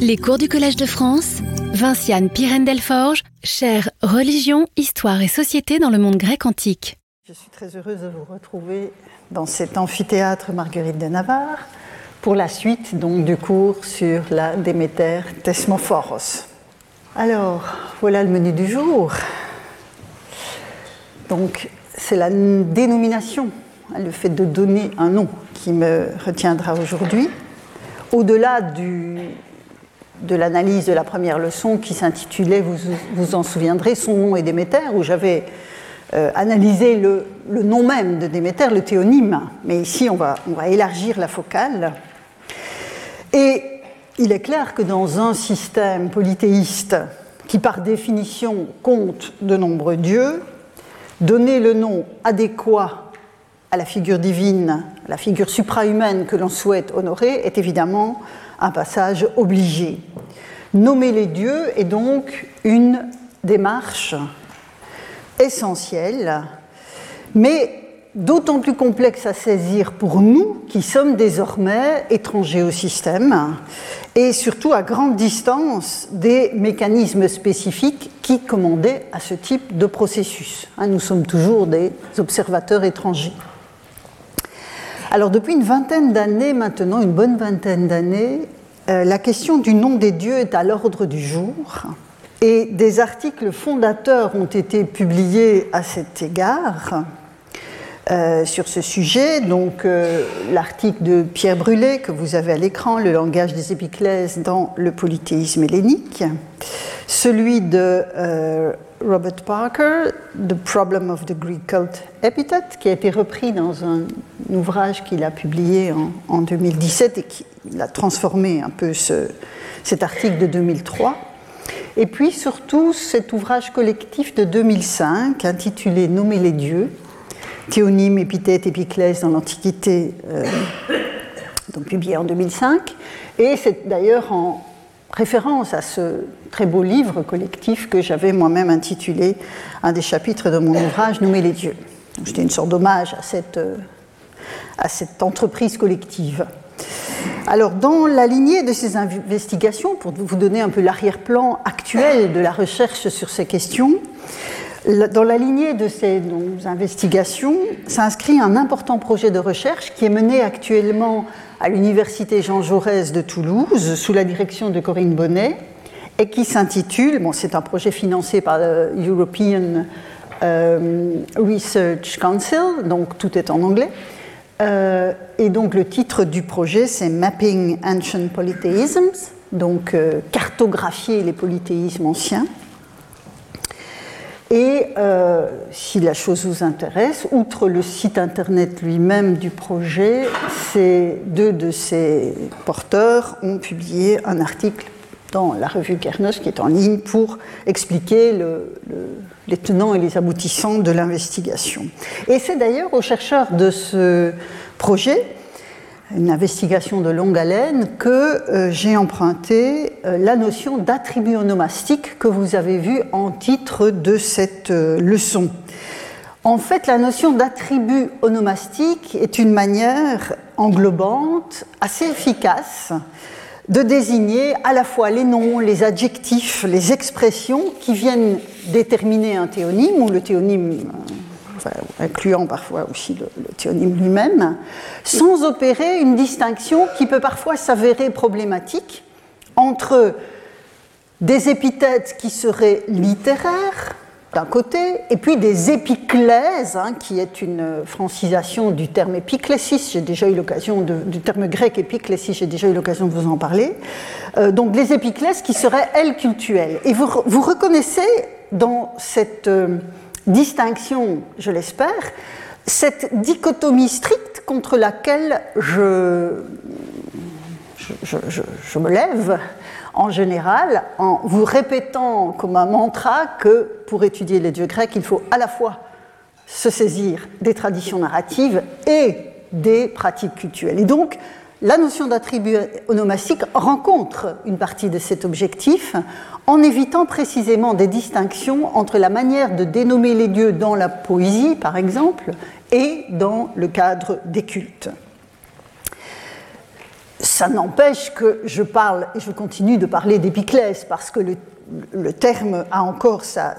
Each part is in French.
Les cours du Collège de France, Vinciane Pirène-Delforge, chère Religion, Histoire et Société dans le monde grec antique. Je suis très heureuse de vous retrouver dans cet amphithéâtre Marguerite de Navarre pour la suite donc du cours sur la Déméter Thesmophoros. Alors, voilà le menu du jour. Donc, c'est la dénomination, le fait de donner un nom qui me retiendra aujourd'hui. Au-delà de l'analyse de la première leçon qui s'intitulait, vous vous en souviendrez, Son nom est Déméter, où j'avais euh, analysé le, nom même de Déméter, le théonyme. Mais ici, on va, on va élargir la focale. Et il est clair que dans un système polythéiste qui, par définition, compte de nombreux dieux, donner le nom adéquat à la figure divine, la figure suprahumaine que l'on souhaite honorer, est évidemment un passage obligé. Nommer les dieux est donc une démarche essentielle, mais d'autant plus complexe à saisir pour nous qui sommes désormais étrangers au système et surtout à grande distance des mécanismes spécifiques qui commandaient à ce type de processus. Hein, nous sommes toujours des observateurs étrangers. Alors depuis une vingtaine d'années maintenant, une bonne vingtaine d'années, la question du nom des dieux est à l'ordre du jour et des articles fondateurs ont été publiés à cet égard. Euh, sur ce sujet, donc euh, l'article de Pierre Brûlé que vous avez à l'écran, Le langage des épiclèses dans le polythéisme hellénique, celui de Robert Parker, The Problem of the Greek Cult Epithet, qui a été repris dans un, ouvrage qu'il a publié en, 2017 et qui a transformé un peu cet article de 2003. Et puis surtout cet ouvrage collectif de 2005 intitulé Nommer les dieux, théonyme, épithète, épiclèse dans l'Antiquité, euh, donc publié en 2005. Et c'est d'ailleurs en, référence à ce très beau livre collectif que j'avais moi-même intitulé un des chapitres de mon ouvrage Nommer les dieux. C'était une sorte d'hommage euh, à cette entreprise collective. Alors, dans la lignée de ces investigations, pour vous donner un peu l'arrière-plan actuel de la recherche sur ces questions, dans la lignée de ces investigations s'inscrit un important projet de recherche qui est mené actuellement à l'Université Jean Jaurès de Toulouse sous la direction de Corinne Bonnet et qui s'intitule, bon, c'est un projet financé par le European euh, Research Council, donc tout est en anglais. Euh, et donc le titre du projet c'est Mapping Ancient Polytheisms, donc euh, cartographier les polythéismes anciens. Et euh, si la chose vous intéresse, outre le site internet lui-même du projet, deux de ses porteurs ont publié un article dans la revue Kernos qui est en ligne pour expliquer les tenants et les aboutissants de l'investigation. Et c'est d'ailleurs aux chercheurs de ce projet une investigation de longue haleine, que euh, j'ai emprunté euh, la notion d'attribut onomastique que vous avez vu en titre de cette euh, leçon. En fait, la notion d'attribut onomastique est une manière englobante, assez efficace, de désigner à la fois les noms, les adjectifs, les expressions qui viennent déterminer un théonyme ou le théonyme incluant parfois aussi le, théonyme lui-même, sans opérer une distinction qui peut parfois s'avérer problématique entre des épithètes qui seraient littéraires, d'un côté, et puis des épiclèses, hein, qui est une francisation du terme épiclésis, j'ai déjà eu l'occasion du terme grec épiclésis, j'ai déjà eu l'occasion de vous en parler. Euh, donc les épiclèses qui seraient, elles, cultuelles. Et vous, vous reconnaissez dans cette euh, distinction, je l'espère, cette dichotomie stricte contre laquelle je, me lève en général en vous répétant comme un mantra que pour étudier les dieux grecs, il faut à la fois se saisir des traditions narratives et des pratiques cultuelles. Et donc, la notion d'attribut onomastique rencontre une partie de cet objectif en évitant précisément des distinctions entre la manière de dénommer les dieux dans la poésie, par exemple, et dans le cadre des cultes. ça n'empêche que je parle et je continue de parler d'Épiclès parce que le, terme a encore sa,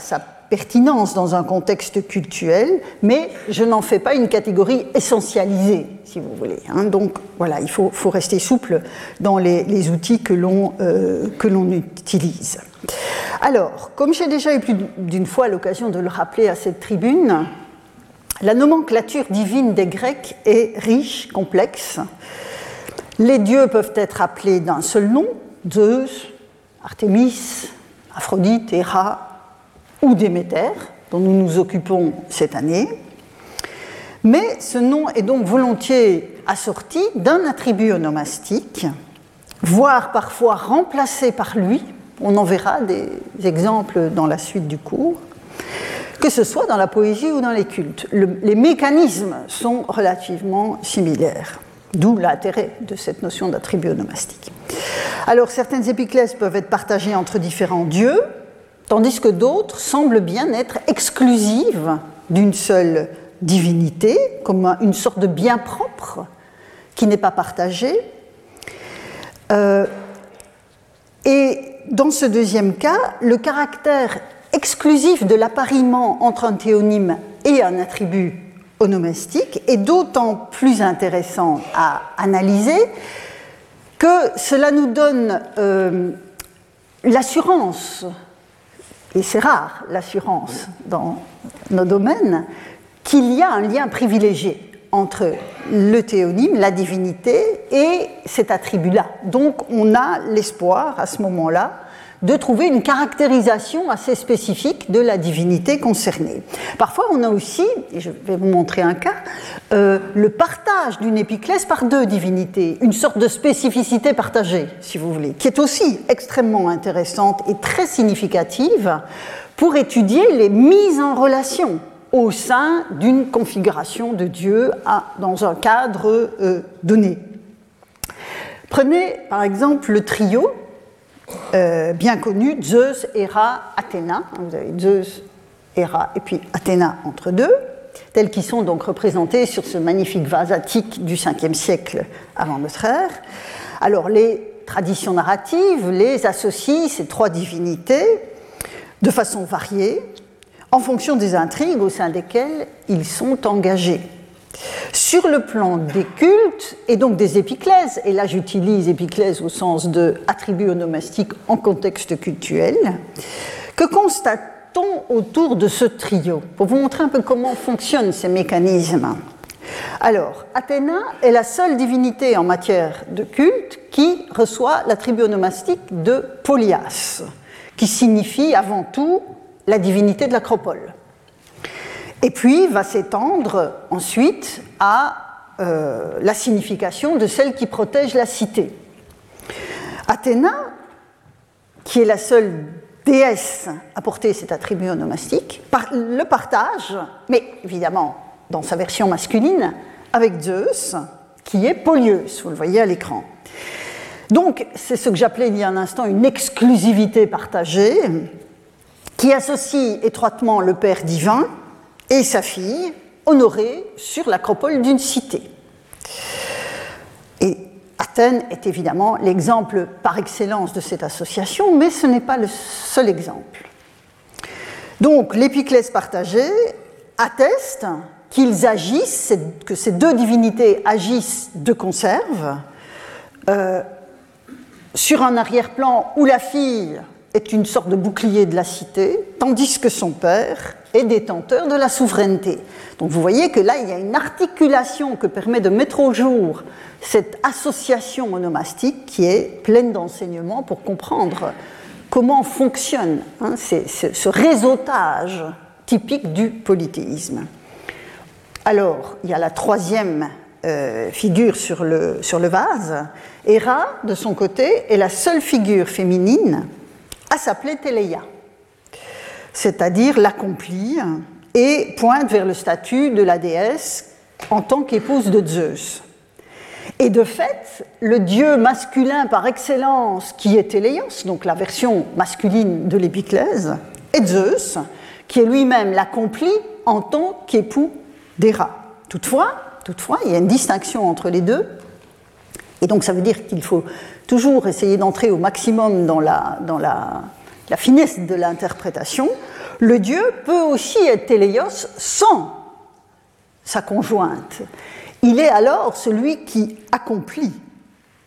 pertinence dans un contexte cultuel, mais je n'en fais pas une catégorie essentialisée, si vous voulez. Hein. Donc voilà, il faut, rester souple dans les, outils euh, que l'on utilise. Alors, comme j'ai déjà eu plus d'une fois l'occasion de le rappeler à cette tribune, la nomenclature divine des Grecs est riche, complexe. Les dieux peuvent être appelés d'un seul nom, Zeus, Artémis, Aphrodite, Héra ou Déméter, dont nous nous occupons cette année. Mais ce nom est donc volontiers assorti d'un attribut onomastique, voire parfois remplacé par lui. On en verra des exemples dans la suite du cours que ce soit dans la poésie ou dans les cultes. les mécanismes sont relativement similaires, d'où l'intérêt de cette notion d'attribut onomastique. Alors certaines épiclèses peuvent être partagées entre différents dieux, tandis que d'autres semblent bien être exclusives d'une seule divinité, comme une sorte de bien propre qui n'est pas partagé. Euh, et dans ce deuxième cas, le caractère exclusif de l'appariement entre un théonyme et un attribut onomastique est d'autant plus intéressant à analyser que cela nous donne euh, l'assurance, et c'est rare l'assurance dans nos domaines, qu'il y a un lien privilégié entre le théonyme, la divinité, et cet attribut-là. Donc on a l'espoir à ce moment-là de trouver une caractérisation assez spécifique de la divinité concernée. Parfois, on a aussi, et je vais vous montrer un cas, euh, le partage d'une épiclèse par deux divinités, une sorte de spécificité partagée, si vous voulez, qui est aussi extrêmement intéressante et très significative pour étudier les mises en relation au sein d'une configuration de Dieu dans un cadre euh, donné. Prenez par exemple le trio euh, bien connu, Zeus, Héra, Athéna. Vous avez Zeus, Héra et puis Athéna entre deux, tels qui sont donc représentés sur ce magnifique vase attique du 5e siècle avant notre ère. Alors les traditions narratives les associent, ces trois divinités, de façon variée, en fonction des intrigues au sein desquelles ils sont engagés. Sur le plan des cultes et donc des épiclèses, et là j'utilise épiclèse au sens de attribut onomastique en contexte cultuel, que constate-t-on autour de ce trio? Pour vous montrer un peu comment fonctionnent ces mécanismes. Alors, Athéna est la seule divinité en matière de culte qui reçoit l'attribut onomastique de Polias, qui signifie avant tout la divinité de l'acropole et puis va s'étendre ensuite à euh, la signification de celle qui protège la cité. Athéna, qui est la seule déesse à porter cet attribut onomastique, le partage, mais évidemment dans sa version masculine, avec Zeus, qui est Polius, vous le voyez à l'écran. Donc, c'est ce que j'appelais il y a un instant une exclusivité partagée, qui associe étroitement le Père divin et sa fille honorée sur l'acropole d'une cité. Et Athènes est évidemment l'exemple par excellence de cette association, mais ce n'est pas le seul exemple. Donc l'épiclèse partagée atteste qu'ils agissent, que ces deux divinités agissent de conserve, euh, sur un arrière-plan où la fille est une sorte de bouclier de la cité, tandis que son père est détenteur de la souveraineté. Donc vous voyez que là, il y a une articulation que permet de mettre au jour cette association monomastique qui est pleine d'enseignements pour comprendre comment fonctionne hein, ce réseautage typique du polythéisme. Alors, il y a la troisième euh, figure sur le, sur le vase. Héra, de son côté, est la seule figure féminine à s'appeler Téléia c'est-à-dire l'accomplir, et pointe vers le statut de la déesse en tant qu'épouse de Zeus. Et de fait, le dieu masculin par excellence qui est Téléos, donc la version masculine de l'épiclèse, est Zeus, qui est lui-même l'accompli en tant qu'époux d'Héra. Toutefois, toutefois, il y a une distinction entre les deux. Et donc ça veut dire qu'il faut toujours essayer d'entrer au maximum dans la, dans la, la finesse de l'interprétation. Le Dieu peut aussi être téléos sans sa conjointe. Il est alors celui qui accomplit,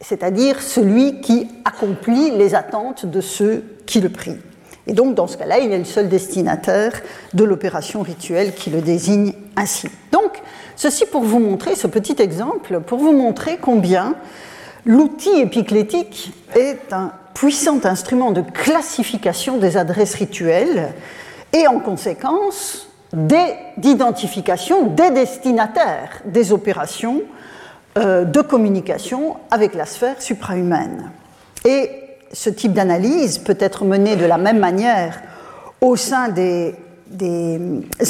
c'est-à-dire celui qui accomplit les attentes de ceux qui le prient. Et donc, dans ce cas-là, il est le seul destinataire de l'opération rituelle qui le désigne ainsi. Donc, ceci pour vous montrer, ce petit exemple, pour vous montrer combien l'outil épiclétique est un puissant instrument de classification des adresses rituelles et en conséquence d'identification des destinataires des opérations euh, de communication avec la sphère suprahumaine. Et ce type d'analyse peut être mené de la même manière au sein des,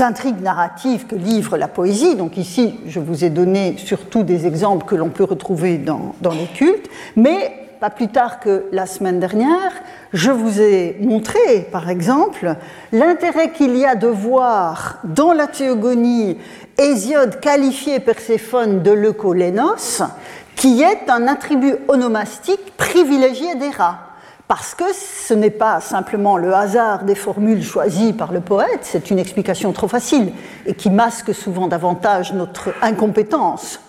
intrigues narratives que livre la poésie. Donc ici, je vous ai donné surtout des exemples que l'on peut retrouver dans, dans les cultes, mais pas plus tard que la semaine dernière, je vous ai montré, par exemple, l'intérêt qu'il y a de voir dans la théogonie Hésiode qualifier Perséphone de leucolénos, qui est un attribut onomastique privilégié des rats. Parce que ce n'est pas simplement le hasard des formules choisies par le poète, c'est une explication trop facile et qui masque souvent davantage notre incompétence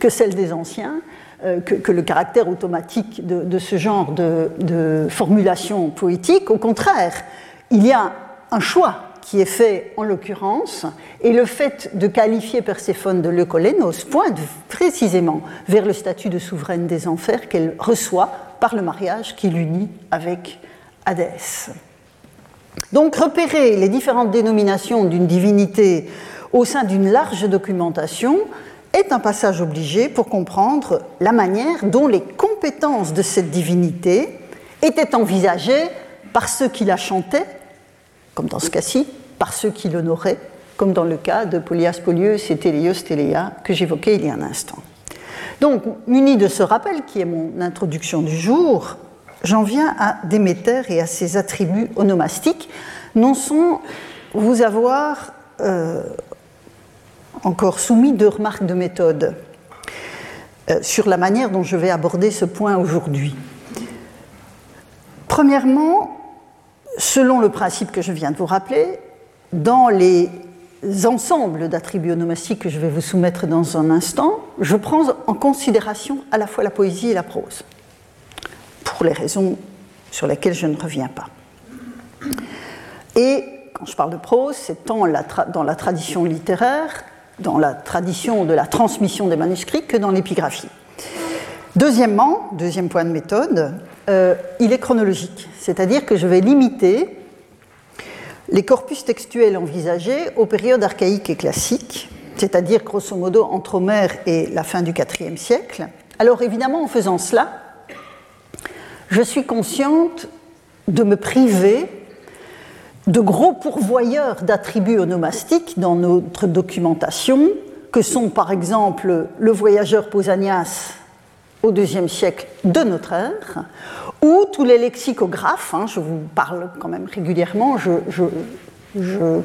que celle des anciens. Euh, que, le caractère automatique de, ce genre de, formulation poétique. Au contraire, il y a un choix qui est fait en l'occurrence, et le fait de qualifier Perséphone de leucolénos pointe précisément vers le statut de souveraine des enfers qu'elle reçoit par le mariage qui l'unit avec Hadès. Donc repérer les différentes dénominations d'une divinité au sein d'une large documentation est un passage obligé pour comprendre la manière dont les compétences de cette divinité étaient envisagées par ceux qui la chantaient, comme dans ce cas-ci, par ceux qui l'honoraient, comme dans le cas de Polias Polius et Téléos Téléa que j'évoquais il y a un instant. Donc, muni de ce rappel qui est mon introduction du jour, j'en viens à Déméter et à ses attributs onomastiques, non sans vous avoir euh, encore soumis deux remarques de méthode euh, sur la manière dont je vais aborder ce point aujourd'hui. Premièrement, selon le principe que je viens de vous rappeler, dans les ensembles d'attributs onomastiques que je vais vous soumettre dans un instant, je prends en considération à la fois la poésie et la prose, pour les raisons sur lesquelles je ne reviens pas. Et quand je parle de prose, c'est tant dans la tradition littéraire dans la tradition de la transmission des manuscrits que dans l'épigraphie. Deuxièmement, deuxième point de méthode, euh, il est chronologique, c'est-à-dire que je vais limiter les corpus textuels envisagés aux périodes archaïques et classiques, c'est-à-dire grosso modo entre Homère et la fin du IVe siècle. Alors évidemment, en faisant cela, je suis consciente de me priver de gros pourvoyeurs d'attributs onomastiques dans notre documentation, que sont par exemple le voyageur Pausanias au IIe siècle de notre ère, ou tous les lexicographes, hein, je vous parle quand même régulièrement, je,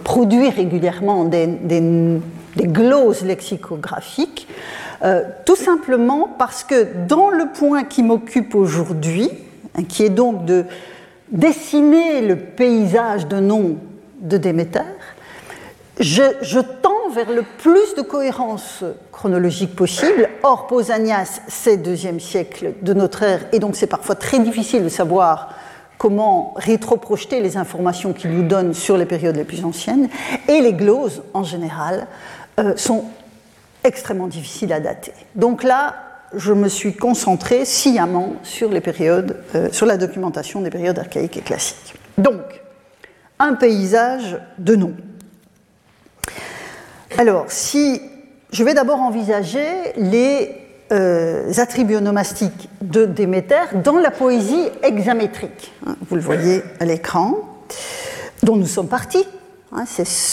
produis régulièrement des, gloses lexicographiques, euh, tout simplement parce que dans le point qui m'occupe aujourd'hui, hein, qui est donc de dessiner le paysage de nom de Déméter, je, tends vers le plus de cohérence chronologique possible. Or, Pausanias, c'est deuxième siècle de notre ère, et donc c'est parfois très difficile de savoir comment rétroprojeter les informations qu'il nous donne sur les périodes les plus anciennes. Et les gloses, en général, euh, sont extrêmement difficiles à dater. Donc là, je me suis concentré sciemment sur, les périodes, euh, sur la documentation des périodes archaïques et classiques. Donc, un paysage de noms. Alors, si je vais d'abord envisager les euh, attributs onomastiques de Déméter dans la poésie hexamétrique. Hein, vous le voyez à l'écran, dont nous sommes partis. Hein,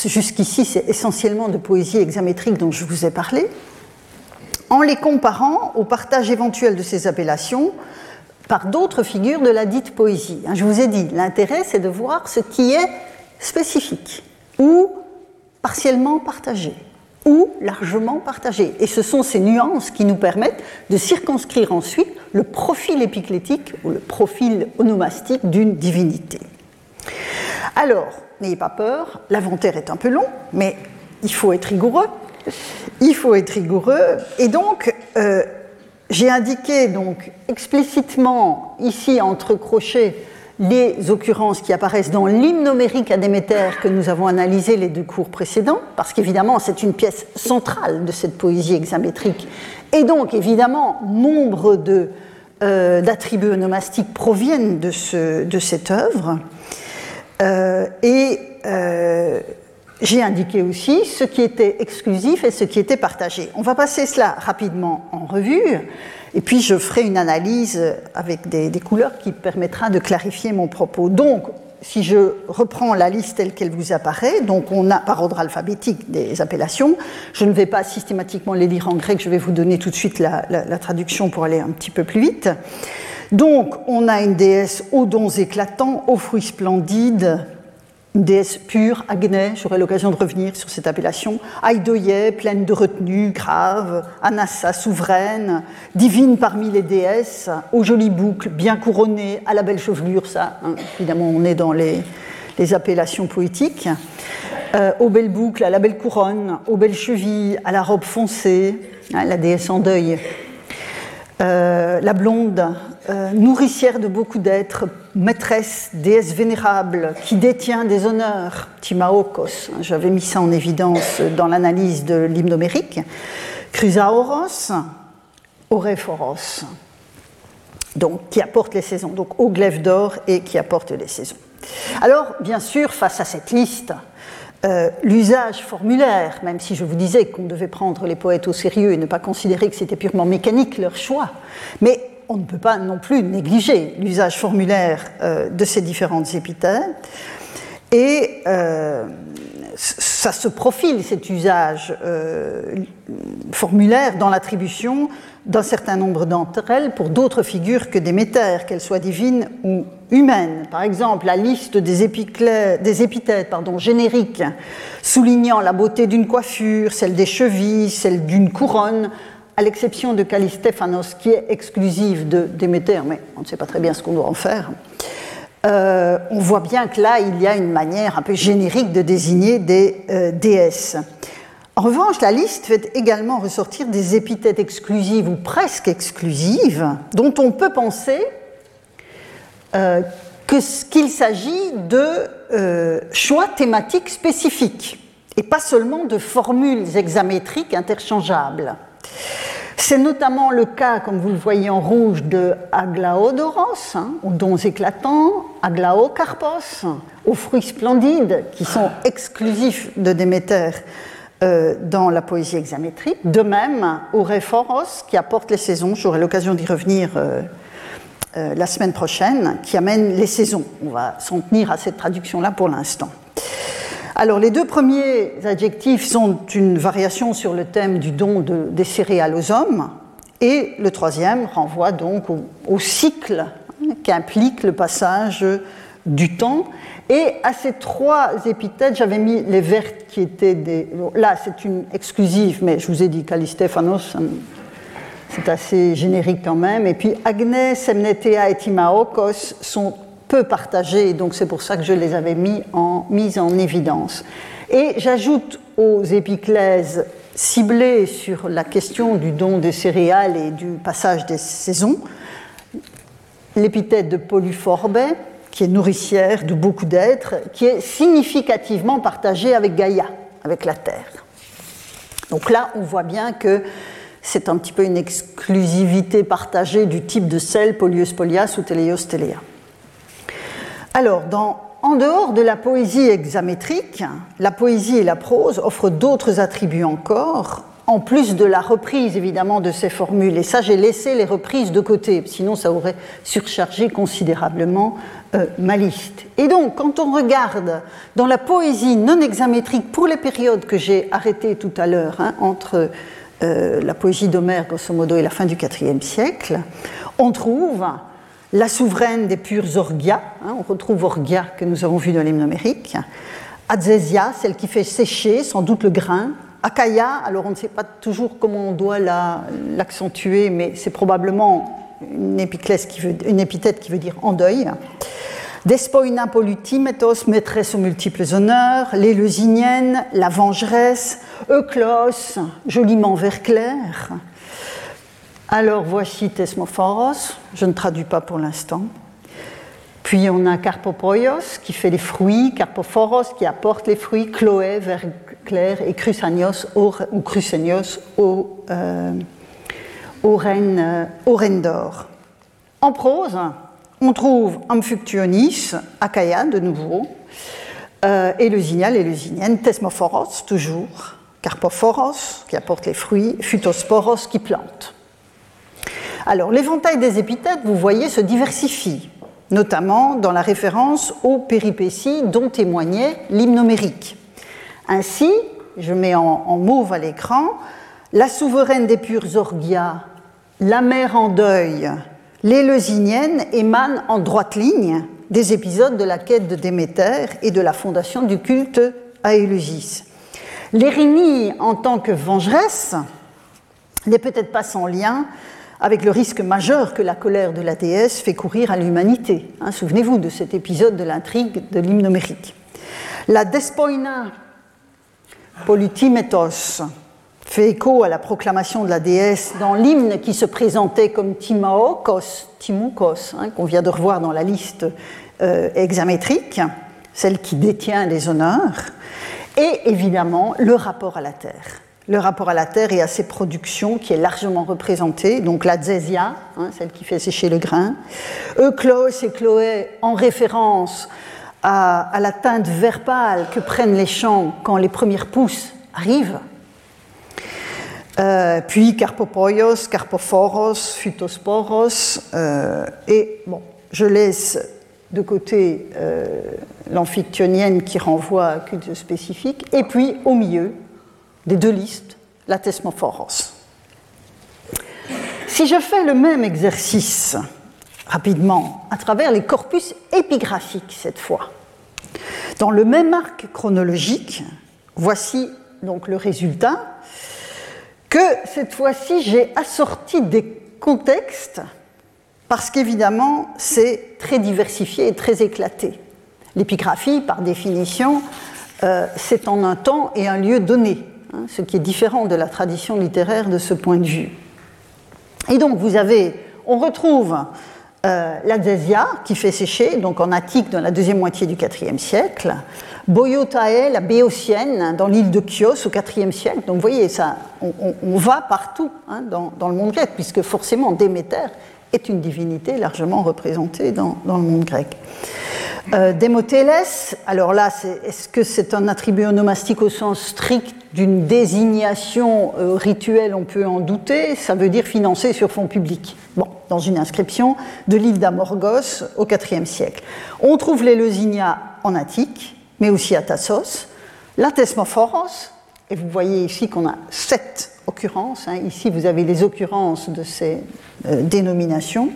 jusqu'ici, c'est essentiellement de poésie hexamétrique dont je vous ai parlé en les comparant au partage éventuel de ces appellations par d'autres figures de la dite poésie. Hein, je vous ai dit, l'intérêt, c'est de voir ce qui est spécifique ou partiellement partagé. ou largement partagées. Et ce sont ces nuances qui nous permettent de circonscrire ensuite le profil épiclétique ou le profil onomastique d'une divinité. Alors, n'ayez pas peur, l'inventaire est un peu long, mais il faut être rigoureux. Il faut être rigoureux. Et donc, euh, j'ai indiqué donc explicitement ici entre crochets les occurrences qui apparaissent dans l'hymne numérique à Déméter que nous avons analysé les deux cours précédents, parce qu'évidemment c'est une pièce centrale de cette poésie hexamétrique. Et donc évidemment, nombre euh, d'attributs onomastiques proviennent de, ce, de cette œuvre. Euh, euh, j'ai indiqué aussi ce qui était exclusif et ce qui était partagé. On va passer cela rapidement en revue. Et puis je ferai une analyse avec des, couleurs qui permettra de clarifier mon propos. Donc, si je reprends la liste telle qu'elle vous apparaît, donc on a par ordre alphabétique des appellations. Je ne vais pas systématiquement les lire en grec, je vais vous donner tout de suite la, la traduction pour aller un petit peu plus vite. Donc, on a une déesse aux dons éclatants, aux fruits splendides, déesse pure, Agné, j'aurai l'occasion de revenir sur cette appellation, Aidoye, pleine de retenue, grave, Anassa, souveraine, divine parmi les déesses, aux jolies boucles, bien couronnées, à la belle chevelure, ça, hein, évidemment, on est dans les, appellations poétiques, euh, aux belles boucles, à la belle couronne, aux belles chevilles, à la robe foncée, hein, la déesse en deuil, euh, la blonde, euh, nourricière de beaucoup d'êtres, maîtresse, déesse vénérable, qui détient des honneurs, Timaokos, hein, j'avais mis ça en évidence dans l'analyse de l'hymne homérique, Chrysaoros, Oréphoros, donc qui apporte les saisons, donc au glaive d'or et qui apporte les saisons. Alors, bien sûr, face à cette liste, euh, l'usage formulaire, même si je vous disais qu'on devait prendre les poètes au sérieux et ne pas considérer que c'était purement mécanique leur choix, mais on ne peut pas non plus négliger l'usage formulaire euh, de ces différentes épithètes. Et euh, ça se profile, cet usage euh, formulaire, dans l'attribution d'un certain nombre d'entre elles pour d'autres figures que des métères, qu'elles soient divines ou humaines. Par exemple, la liste des, des épithètes pardon, génériques soulignant la beauté d'une coiffure, celle des chevilles, celle d'une couronne, à l'exception de Calistéphanos, qui est exclusive de Déméter, mais on ne sait pas très bien ce qu'on doit en faire, euh, on voit bien que là, il y a une manière un peu générique de désigner des euh, déesses. En revanche, la liste fait également ressortir des épithètes exclusives ou presque exclusives, dont on peut penser euh, qu'il s'agit de choix thématiques spécifiques, et pas seulement de formules hexamétriques interchangeables. C'est notamment le cas, comme vous le voyez en rouge, de Aglaodoros, hein, aux dons éclatants, Aglaocarpos, aux fruits splendides, qui sont exclusifs de Déméter euh, dans la poésie hexamétrique. De même, Réphoros, qui apporte les saisons, j'aurai l'occasion d'y revenir euh, euh, la semaine prochaine, qui amène les saisons. On va s'en tenir à cette traduction-là pour l'instant. Alors, les deux premiers adjectifs sont une variation sur le thème du don des céréales aux hommes, et le troisième renvoie donc au, cycle qu'implique le passage du temps. Et à ces trois épithètes, j'avais mis les vertes qui étaient des. Là, c'est une exclusive, mais je vous ai dit Calistéphanos, c'est assez générique quand même. Et puis Agnès, Semnetea et Timaokos sont peu partagés, donc c'est pour ça que je les avais mis en, mis en évidence. Et j'ajoute aux épiclèses ciblées sur la question du don des céréales et du passage des saisons, l'épithète de Polyphorbe, qui est nourricière de beaucoup d'êtres, qui est significativement partagée avec Gaïa, avec la Terre. Donc là, on voit bien que c'est un petit peu une exclusivité partagée du type de sel, Polius polias ou Teleios telea. Alors, en dehors de la poésie hexamétrique, la poésie et la prose offrent d'autres attributs encore, en plus de la reprise évidemment de ces formules. Et ça, j'ai laissé les reprises de côté, sinon ça aurait surchargé considérablement euh, ma liste. Et donc, quand on regarde dans la poésie non hexamétrique pour les périodes que j'ai arrêtées tout à l'heure, hein, entre euh, la poésie d'Homère, grosso modo, et la fin du IVe siècle, on trouve la souveraine des purs Orgia, hein, on retrouve Orgia que nous avons vu dans l'hymne numérique, Adzésia, celle qui fait sécher sans doute le grain, Akaya, alors on ne sait pas toujours comment on doit l'accentuer, mais c'est probablement une, épithète qui veut dire en deuil. Despoina polutimetos, maîtresse aux multiples honneurs, l'éleusynienne, la vengeresse, Euclos, joliment vert clair. Alors voici Thesmophoros, je ne traduis pas pour l'instant. Puis on a Carpopoios qui fait les fruits, Carpophoros qui apporte les fruits, Chloé, vert clair, et Crusanios ou Crusanios au, euh, au, euh, d'or. En prose, on trouve Amphuctionis, Achaia de nouveau, euh, et le zignal et le zinienne, Thesmophoros toujours, Carpophoros qui apporte les fruits, Phytosporos qui plante. Alors l'éventail des épithètes, vous voyez, se diversifie, notamment dans la référence aux péripéties dont témoignait l'hymnomérique. Ainsi, je mets en, mauve à l'écran, la souveraine des pures orgias, la mère en deuil, l'Éleusinienne émanent en droite ligne des épisodes de la quête de Déméter et de la fondation du culte à Éleusis. L'Érénie, en tant que vengeresse, n'est peut-être pas sans lien avec le risque majeur que la colère de la déesse fait courir à l'humanité. Hein, souvenez-vous de cet épisode de l'intrigue de l'hymnomérique. La despoina polutimetos fait écho à la proclamation de la déesse dans l'hymne qui se présentait comme Timaokos, Timoukos, hein, qu'on vient de revoir dans la liste euh, hexamétrique, celle qui détient les honneurs, et évidemment le rapport à la terre. Le rapport à la terre et à ses productions qui est largement représenté, donc la Zésia, hein, celle qui fait sécher le grain, Euklos et Chloé en référence à, la teinte vert que prennent les champs quand les premières pousses arrivent, euh, puis Carpopoios, Carpophoros, Phytosporos, euh, et je laisse de côté euh, l'amphictyonienne qui renvoie à culte spécifique, et puis au milieu des deux listes, la Thesmophoros. Si je fais le même exercice rapidement à travers les corpus épigraphiques cette fois, dans le même arc chronologique, voici donc le résultat que cette fois-ci j'ai assorti des contextes parce qu'évidemment c'est très diversifié et très éclaté. L'épigraphie, par définition, euh, c'est en un temps et un lieu donné, hein, ce qui est différent de la tradition littéraire de ce point de vue. Et donc vous avez, on retrouve euh, qui fait sécher, donc en Attique dans la deuxième moitié du IVe siècle, Boyotae, la béotienne, dans l'île de Chios au IVe siècle. Donc vous voyez, ça, on, va partout hein, dans, le monde grec, puisque forcément Déméter est une divinité largement représentée dans, le monde grec. Euh, alors là, est-ce que c'est un attribut onomastique au sens strict d'une désignation euh, rituelle On peut en douter. Ça veut dire financé sur fonds publics. Bon, dans une inscription de l'île d'Amorgos au IVe siècle. On trouve les Leusinia en Attique, mais aussi à Tassos, la Thesmophoros, et vous voyez ici qu'on a sept occurrences, hein. ici vous avez les occurrences de ces euh, dénominations.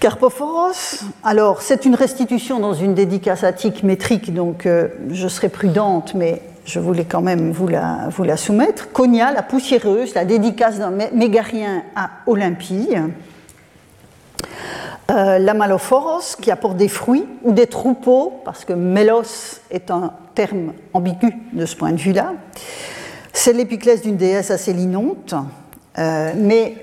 Carpophoros, alors c'est une restitution dans une dédicace attique métrique, donc euh, je serai prudente, mais je voulais quand même vous la, soumettre. Conia, la poussiéreuse, la dédicace d'un mégarien à Olympie. Euh, la malophoros, qui apporte des fruits ou des troupeaux, parce que mélos est un terme ambigu de ce point de vue-là. C'est l'épiclèse d'une déesse assez linonte, euh, mais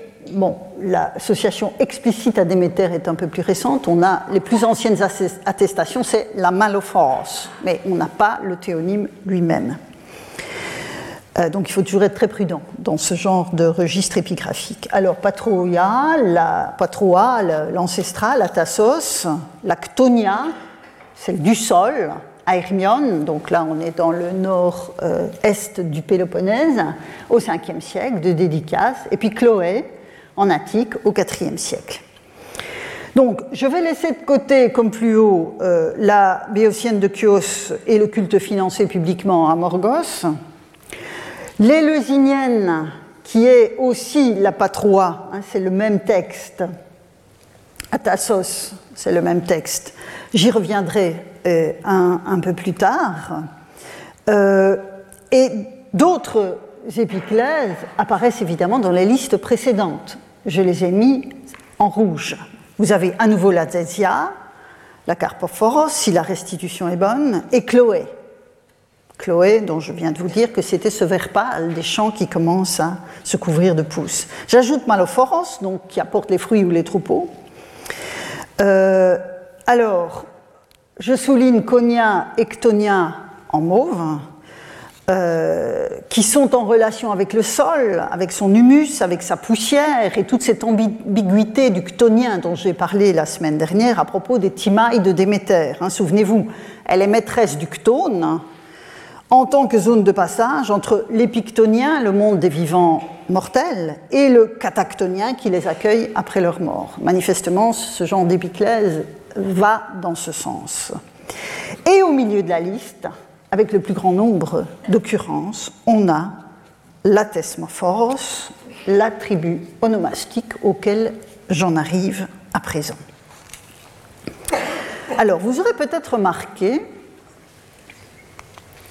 l'association explicite à Déméter est un peu plus récente. On a les plus anciennes attestations, c'est la malophoros, mais on n'a pas le théonyme lui-même. Euh, donc il faut toujours être très prudent dans ce genre de registre épigraphique. Alors Patroia, la Patroa, la Tassos, la Ctonia, celle du sol, Aermion, donc là on est dans le nord-est du Péloponnèse, au 5e siècle, de Dédicace, et puis Chloé, en Attique, au 4e siècle. Donc, je vais laisser de côté, comme plus haut, euh, la béotienne de Chios et le culte financé publiquement à Morgos, L'Éleusinienne, qui est aussi la patroie, hein, c'est le même texte. Atassos, c'est le même texte. J'y reviendrai euh, un, peu plus tard. Euh, et D'autres épiclèses apparaissent évidemment dans les listes précédentes. Je les ai mis en rouge. Vous avez à nouveau la Zésia, la Carpophoros, si la restitution est bonne, et Chloé. Chloé, dont je viens de vous dire que c'était ce vert pâle des champs qui commence à se couvrir de pousses. J'ajoute Malophoros, donc qui apporte les fruits ou les troupeaux. Euh, alors, je souligne Conia et Ctonia en mauve, euh, qui sont en relation avec le sol, avec son humus, avec sa poussière et toute cette ambiguïté du ctonien dont j'ai parlé la semaine dernière à propos des timailles de Déméter. Hein, souvenez-vous, elle est maîtresse du ctone en tant que zone de passage entre l'épictonien, le monde des vivants mortels, et le catactonien qui les accueille après leur mort. Manifestement, ce genre d'épiclèse va dans ce sens. Et au milieu de la liste, avec le plus grand nombre d'occurrences, on a la thesmophoros, la tribu onomastique auquel j'en arrive à présent. Alors, vous aurez peut-être remarqué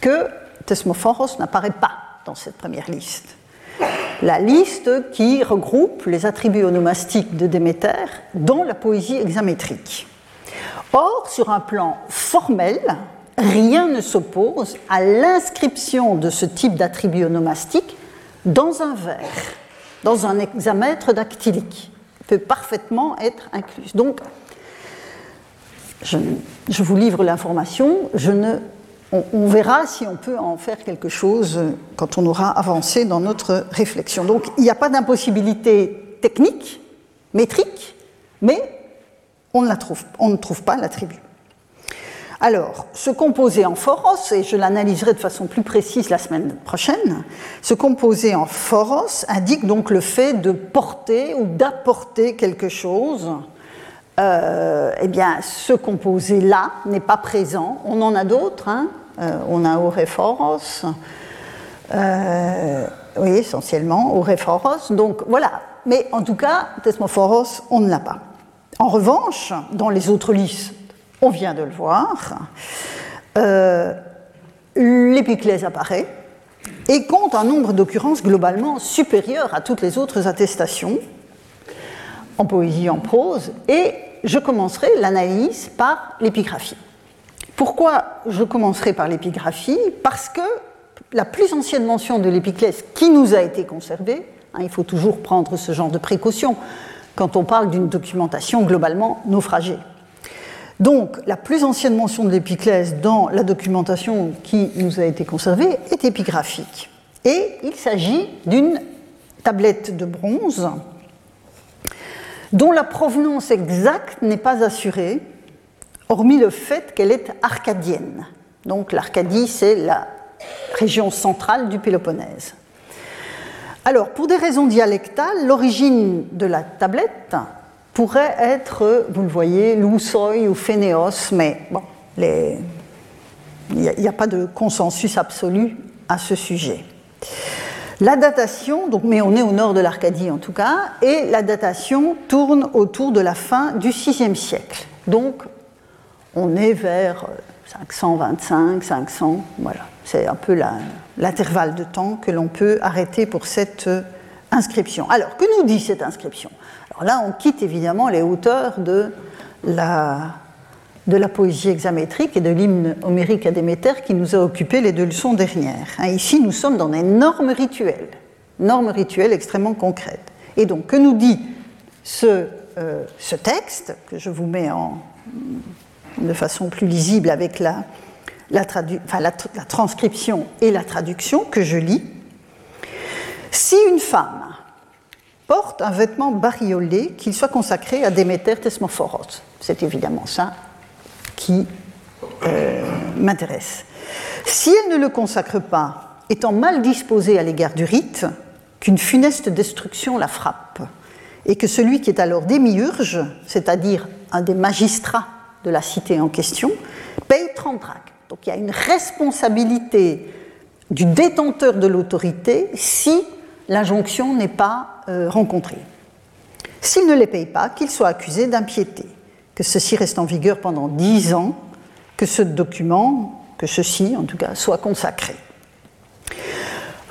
que Thesmophoros n'apparaît pas dans cette première liste. La liste qui regroupe les attributs onomastiques de Déméter dans la poésie hexamétrique. Or, sur un plan formel, rien ne s'oppose à l'inscription de ce type d'attribut onomastique dans un vers, dans un hexamètre dactylique. Il peut parfaitement être inclus. Donc, je, vous livre l'information, on, verra si on peut en faire quelque chose quand on aura avancé dans notre réflexion. Donc il n'y a pas d'impossibilité technique, métrique, mais on ne, trouve, pas l'attribut. Alors, ce composé en foros, et je l'analyserai de façon plus précise la semaine prochaine, ce composé en foros indique donc le fait de porter ou d'apporter quelque chose. Euh, eh bien, ce composé-là n'est pas présent. On en a d'autres. Hein euh, on a Oreforos, euh, oui, essentiellement, Oreforos. Donc voilà. Mais en tout cas, Thesmophoros, on ne l'a pas. En revanche, dans les autres listes, on vient de le voir, euh, l'épiclèse apparaît et compte un nombre d'occurrences globalement supérieur à toutes les autres attestations, en poésie, en prose, et je commencerai l'analyse par l'épigraphie. Pourquoi je commencerai par l'épigraphie? Parce que la plus ancienne mention de l'épiclèse qui nous a été conservée, hein, il faut toujours prendre ce genre de précaution quand on parle d'une documentation globalement naufragée. Donc, la plus ancienne mention de l'épiclèse dans la documentation qui nous a été conservée est épigraphique. Et il s'agit d'une tablette de bronze dont la provenance exacte n'est pas assurée, hormis le fait qu'elle est arcadienne. Donc l'Arcadie, c'est la région centrale du Péloponnèse. Alors, pour des raisons dialectales, l'origine de la tablette pourrait être, vous le voyez, Lousoi ou Phénéos, mais bon, il n'y a, pas de consensus absolu à ce sujet. La datation, donc, mais on est au nord de l'Arcadie en tout cas, et la datation tourne autour de la fin du VIe siècle. Donc on est vers 525, 500, voilà. C'est un peu l'intervalle de temps que l'on peut arrêter pour cette euh, inscription. Alors, que nous dit cette inscription? Alors là, on quitte évidemment les hauteurs de la, poésie hexamétrique et de l'hymne homérique à Déméter qui nous a occupé les deux leçons dernières. Hein, ici, nous sommes dans des normes rituelles, normes rituelles extrêmement concrètes. Et donc, que nous dit ce, euh, ce texte, que je vous mets en, de façon plus lisible avec la, la, transcription et la traduction que je lis. Si une femme porte un vêtement bariolé, qu'il soit consacré à Déméter Thesmophoros, c'est évidemment ça qui euh, m'intéresse. Si elle ne le consacre pas, étant mal disposée à l'égard du rite, qu'une funeste destruction la frappe, et que celui qui est alors démiurge, c'est-à-dire un des magistrats de la cité en question, paye 30 drachmes. Donc il y a une responsabilité du détenteur de l'autorité si l'injonction n'est pas euh, rencontrée. S'il ne les paye pas, qu'il soit accusé d'impiété, que ceci reste en vigueur pendant 10 ans, que ce document, que ceci en tout cas, soit consacré.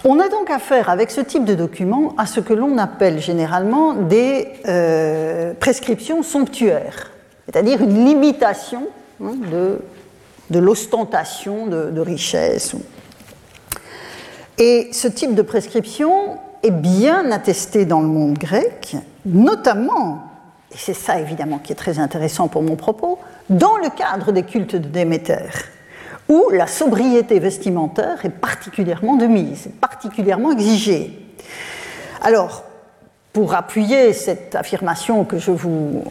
On a donc affaire avec ce type de document à ce que l'on appelle généralement des euh, prescriptions somptuaires, c'est-à-dire une limitation hein, de, de l'ostentation de, richesse. Et ce type de prescription est bien attesté dans le monde grec, notamment, et c'est ça évidemment qui est très intéressant pour mon propos, dans le cadre des cultes de Déméter où la sobriété vestimentaire est particulièrement de mise, particulièrement exigée. Alors, pour appuyer cette affirmation que je vous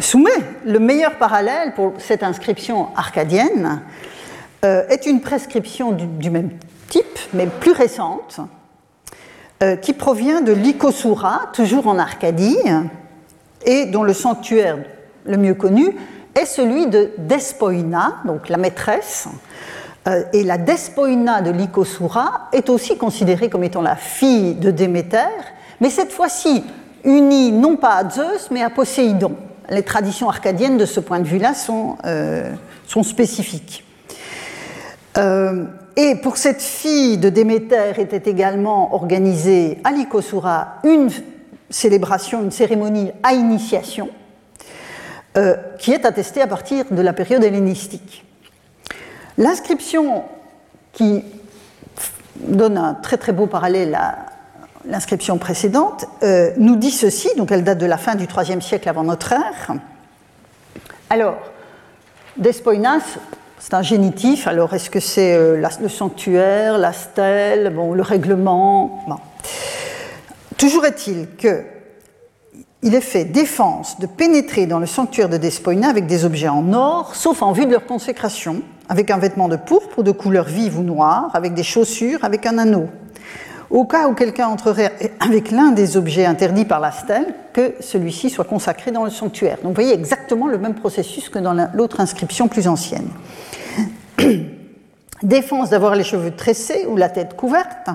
soumets, le meilleur parallèle pour cette inscription arcadienne euh, est une prescription du, même type, mais plus récente, euh, qui provient de l'Ikosura, toujours en Arcadie, et dont le sanctuaire le mieux connu est celui de Despoina, donc la maîtresse. Euh, et la Despoina de Lycosura est aussi considérée comme étant la fille de Déméter, mais cette fois-ci unie non pas à Zeus, mais à Poséidon. Les traditions arcadiennes de ce point de vue-là sont, euh, spécifiques. Euh, et pour cette fille de Déméter était également organisée à Lycosura une célébration, une cérémonie à initiation, euh, qui est attestée à partir de la période hellénistique. L'inscription qui donne un très très beau parallèle à l'inscription précédente euh, nous dit ceci, donc elle date de la fin du IIIe siècle avant notre ère. Alors, Despoinas, c'est un génitif, alors est-ce que c'est euh, le sanctuaire, la stèle, le règlement Toujours est-il que il est fait défense de pénétrer dans le sanctuaire de Despoina avec des objets en or, sauf en vue de leur consécration, avec un vêtement de pourpre ou de couleur vive ou noire, avec des chaussures, avec un anneau. Au cas où quelqu'un entrerait avec l'un des objets interdits par la stèle, que celui-ci soit consacré dans le sanctuaire. Donc vous voyez exactement le même processus que dans l'autre inscription plus ancienne. Défense d'avoir les cheveux tressés ou la tête couverte,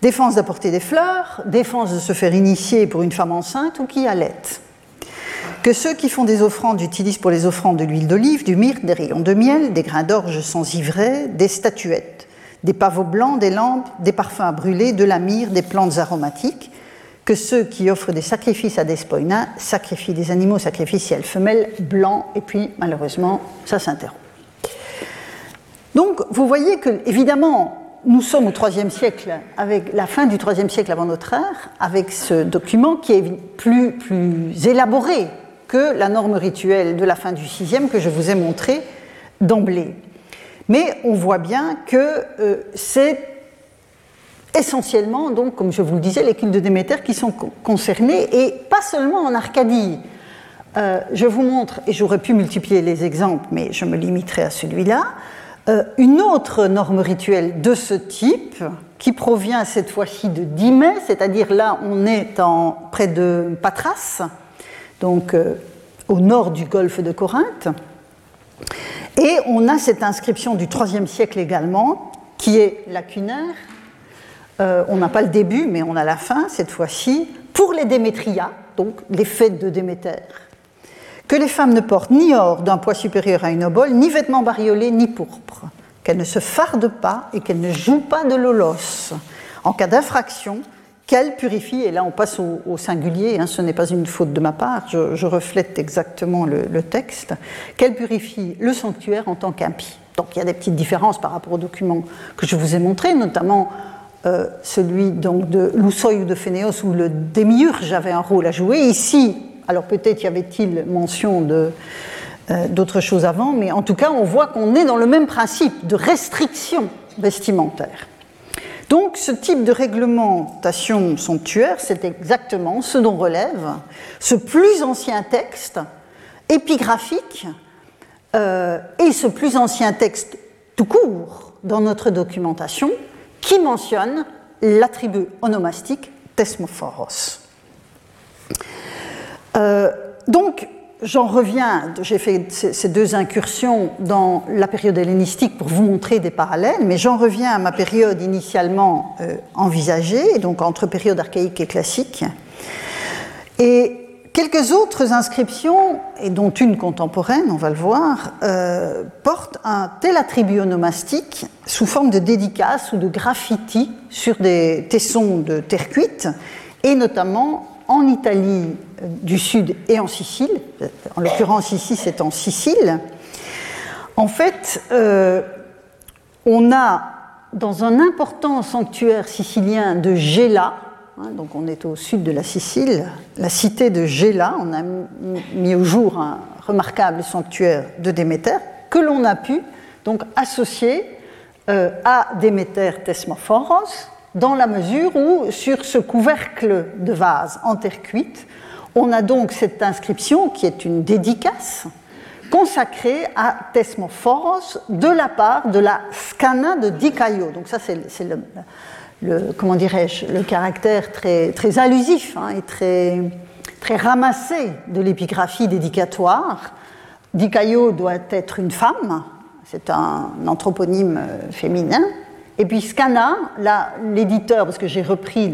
Défense d'apporter des fleurs, défense de se faire initier pour une femme enceinte ou qui allait. Que ceux qui font des offrandes utilisent pour les offrandes de l'huile d'olive, du myrte, des rayons de miel, des grains d'orge sans ivraie, des statuettes, des pavots blancs, des lampes, des parfums à brûler, de la myrrhe, des plantes aromatiques. Que ceux qui offrent des sacrifices à des spoinas sacrifient des animaux sacrificiels femelles blancs, et puis malheureusement, ça s'interrompt. Donc vous voyez que, évidemment, nous sommes au IIIe siècle, avec la fin du IIIe siècle avant notre ère, avec ce document qui est plus, plus élaboré que la norme rituelle de la fin du VIe que je vous ai montré d'emblée. Mais on voit bien que euh, c'est essentiellement, donc, comme je vous le disais, les cultes de Déméter qui sont concernés, et pas seulement en Arcadie. Euh, je vous montre, et j'aurais pu multiplier les exemples, mais je me limiterai à celui-là. Euh, une autre norme rituelle de ce type, qui provient cette fois-ci de Dimée, c'est-à-dire là on est en, près de Patras, donc au nord du golfe de Corinthe, et on a cette inscription du IIIe siècle également, qui est lacunaire. Euh, on n'a pas le début, mais on a la fin cette fois-ci, pour les Démétrias, donc les fêtes de Déméter que les femmes ne portent ni or d'un poids supérieur à une obole, ni vêtements bariolés, ni pourpre, qu'elles ne se fardent pas et qu'elles ne jouent pas de l'olos. En cas d'infraction, qu'elles purifient, et là on passe au, singulier, hein, ce n'est pas une faute de ma part, je, reflète exactement le, texte, qu'elles purifient le sanctuaire en tant qu'impie. Donc il y a des petites différences par rapport aux documents que je vous ai montrés, notamment euh, celui donc, de Loussoy ou de Phénéos où le démiurge avait un rôle à jouer. Ici, alors peut-être y avait-il mention euh, d'autres choses avant, mais en tout cas, on voit qu'on est dans le même principe de restriction vestimentaire. Donc ce type de réglementation somptuaire, c'est exactement ce dont relève ce plus ancien texte épigraphique euh, et ce plus ancien texte tout court dans notre documentation qui mentionne l'attribut onomastique thesmophoros. Euh, donc, j'en reviens, j'ai fait ces deux incursions dans la période hellénistique pour vous montrer des parallèles, mais j'en reviens à ma période initialement euh, envisagée, donc entre période archaïque et classique. Et Quelques autres inscriptions, dont une contemporaine, on va le voir, euh, portent un tel attribut onomastique sous forme de dédicace ou de graffiti sur des tessons de terre cuite, et notamment en Italie euh, du Sud et en Sicile. En l'occurrence, ici, c'est en Sicile. En fait, euh, on a dans un important sanctuaire sicilien de Gela, Hein, donc on est au sud de la Sicile, la cité de Gela. On a mis au jour un remarquable sanctuaire de Déméter que l'on a pu donc associer euh, à Déméter Thesmophoros dans la mesure où sur ce couvercle de vase en terre cuite, on a donc cette inscription qui est une dédicace consacrée à Thesmophoros de la part de la Scana de Dicaio. Donc ça c'est le, comment dirais-je, le caractère très, très allusif hein, et très, très ramassé de l'épigraphie dédicatoire. Dicaio doit être une femme, c'est un, anthroponyme euh, féminin. Et puis Scana, l'éditeur, parce que j'ai repris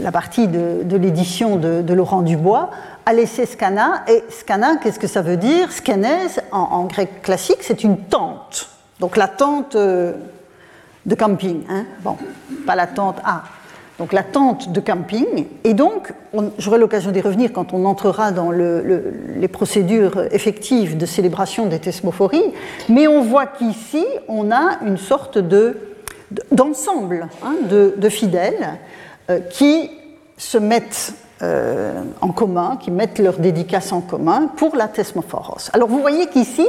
la partie de, l'édition de, Laurent Dubois, a laissé Scana. Et Scana, qu'est-ce que ça veut dire? Scanèse, en, grec classique, c'est une tente. Donc la tente euh, de camping. Hein bon, pas la tente A. Donc la tente de camping. Et donc, j'aurai l'occasion d'y revenir quand on entrera dans les procédures effectives de célébration des thesmophories. Mais on voit qu'ici, on a une sorte de, d'ensemble hein, de, fidèles euh, qui se mettent euh, en commun, qui mettent leur dédicace en commun pour la thesmophoros. Alors vous voyez qu'ici,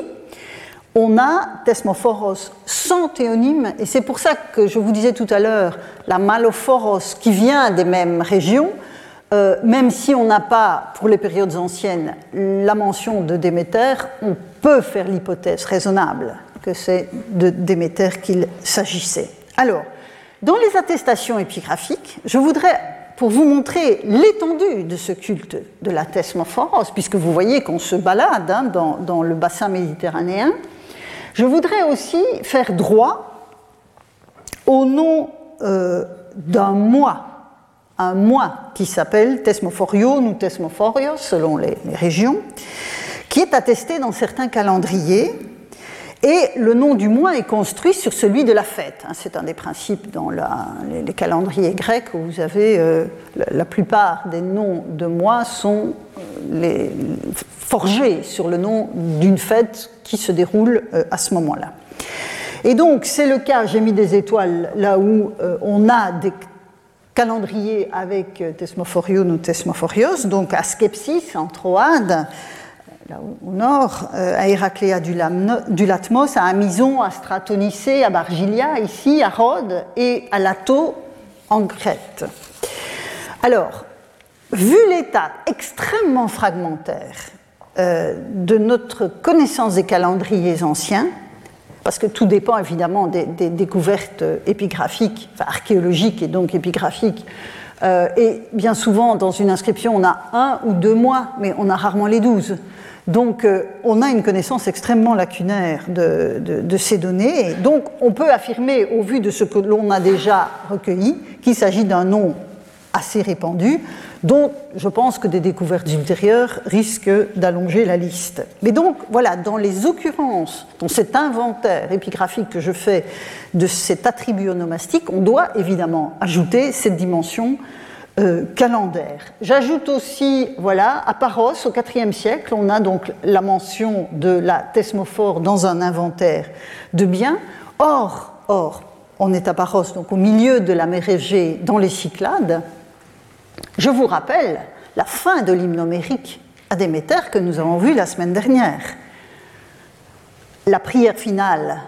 on a Thesmophoros sans théonyme, et c'est pour ça que je vous disais tout à l'heure, la Malophoros qui vient des mêmes régions, euh, même si on n'a pas, pour les périodes anciennes, la mention de Déméter, on peut faire l'hypothèse raisonnable que c'est de Déméter qu'il s'agissait. Alors, dans les attestations épigraphiques, je voudrais, pour vous montrer l'étendue de ce culte de la Thesmophoros, puisque vous voyez qu'on se balade hein, dans, le bassin méditerranéen, je voudrais aussi faire droit au nom euh, d'un mois, un mois qui s'appelle Thesmophorion ou Thesmophorios selon les, régions, qui est attesté dans certains calendriers. Et le nom du mois est construit sur celui de la fête. Hein. C'est un des principes dans les, calendriers grecs où vous avez euh, la, plupart des noms de mois sont euh, forgés sur le nom d'une fête qui se déroule euh, à ce moment-là. Et donc, c'est le cas, j'ai mis des étoiles là où on a des calendriers avec Thesmophorion ou Thesmophorios, donc à Skepsis, en Troade, là au nord, à Héracléa du, Latmos, à Amison, à Stratonicée, à Bargilia, ici, à Rhodes, et à Lato, en Crète. Alors, vu l'état extrêmement fragmentaire euh, de notre connaissance des calendriers anciens, parce que tout dépend évidemment des, découvertes épigraphiques, enfin archéologiques et donc épigraphiques. Euh, et bien souvent, dans une inscription, on a un ou deux mois, mais on a rarement les douze. Donc, euh, on a une connaissance extrêmement lacunaire de, de, ces données. donc, on peut affirmer, au vu de ce que l'on a déjà recueilli, qu'il s'agit d'un nom assez répandu, dont je pense que des découvertes ultérieures risquent d'allonger la liste. Mais donc, voilà, dans les occurrences, dans cet inventaire épigraphique que je fais de cet attribut onomastique, on doit évidemment ajouter cette dimension euh, calendaire. J'ajoute aussi, voilà, à Paros, au IVe siècle, on a donc la mention de la thesmophore dans un inventaire de biens. Or, or, on est à Paros, donc au milieu de la mer Égée, dans les Cyclades, je vous rappelle la fin de l'hymnomérique à Déméter que nous avons vu la semaine dernière. La prière finale,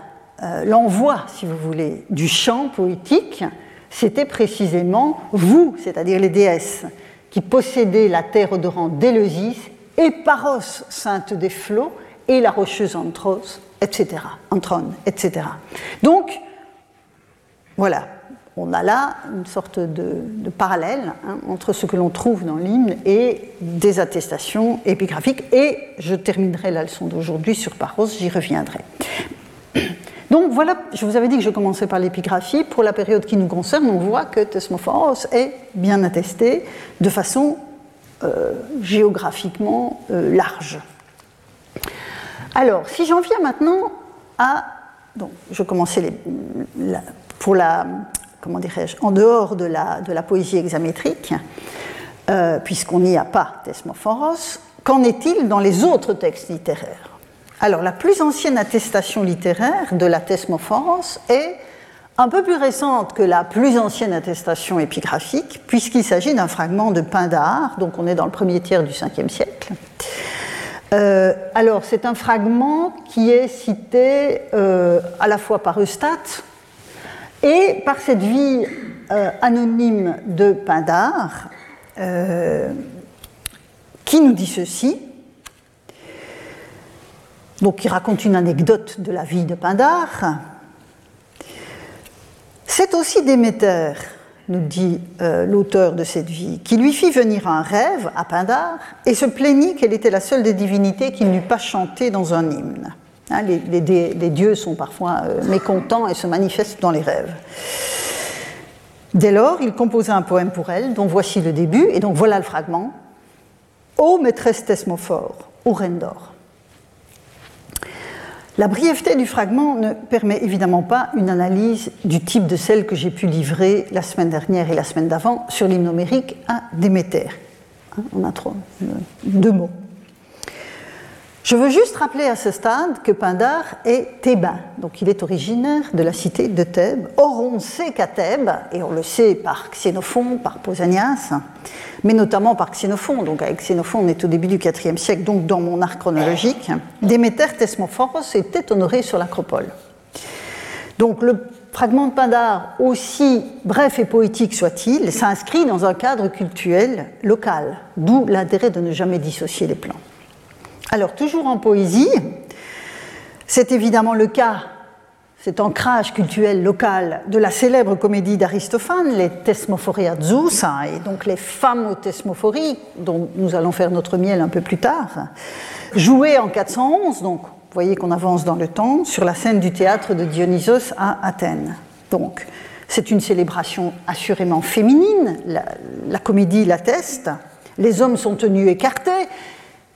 euh, l'envoi, si vous voulez, du chant poétique, c'était précisément vous, c'est-à-dire les déesses, qui possédez la terre odorante d'Éleusis et Paros, sainte des flots, et la rocheuse Antros, etc., Antrone, etc. Donc, voilà, on a là une sorte de, parallèle hein, entre ce que l'on trouve dans l'hymne et des attestations épigraphiques. Et je terminerai la leçon d'aujourd'hui sur Paros, j'y reviendrai. Donc voilà, je vous avais dit que je commençais par l'épigraphie. Pour la période qui nous concerne, on voit que Thesmophoros est bien attesté de façon géographiquement large. Alors, si j'en viens maintenant à. Donc, je commençais pour la. Comment dirais-je En dehors de la, de la poésie hexamétrique, puisqu'on n'y a pas Thesmophoros, qu'en est-il dans les autres textes littéraires? Alors, la plus ancienne attestation littéraire de la Thesmophoros est un peu plus récente que la plus ancienne attestation épigraphique, puisqu'il s'agit d'un fragment de Pindare, donc on est dans le premier tiers du 5e siècle. Euh, alors, c'est un fragment qui est cité euh, à la fois par Eustate et par cette vie euh, anonyme de Pindare, qui nous dit ceci. Donc, il raconte une anecdote de la vie de Pindare. C'est aussi Déméter, nous dit euh, l'auteur de cette vie, qui lui fit venir un rêve à Pindare et se plaignit qu'elle était la seule des divinités qu'il n'eût pas chanté dans un hymne. Hein, les, dieux sont parfois euh, mécontents et se manifestent dans les rêves. Dès lors, il composa un poème pour elle, dont voici le début, et donc voilà le fragment. Ô maîtresse Thesmophore, ô reine d'or. La brièveté du fragment ne permet évidemment pas une analyse du type de celle que j'ai pu livrer la semaine dernière et la semaine d'avant sur l'hymnomérique à Déméter. Hein, on a trois, deux mots. Je veux juste rappeler à ce stade que Pindare est thébain, donc il est originaire de la cité de Thèbes. Or, on sait qu'à Thèbes, et on le sait par Xénophon, par Pausanias, mais notamment par Xénophon, donc avec Xénophon on est au début du IVe siècle, donc dans mon arc chronologique, Déméter Thesmophoros était honoré sur l'acropole. Donc le fragment de Pindare, aussi bref et poétique soit-il, s'inscrit dans un cadre cultuel local, d'où l'intérêt de ne jamais dissocier les plans. Alors, toujours en poésie, c'est évidemment le cas, cet ancrage culturel local de la célèbre comédie d'Aristophane, les Thesmophoriazous, hein, et donc les femmes aux thesmophories, dont nous allons faire notre miel un peu plus tard, jouée en 411, donc vous voyez qu'on avance dans le temps, sur la scène du théâtre de Dionysos à Athènes. Donc, c'est une célébration assurément féminine, la, la comédie l'atteste, les hommes sont tenus écartés,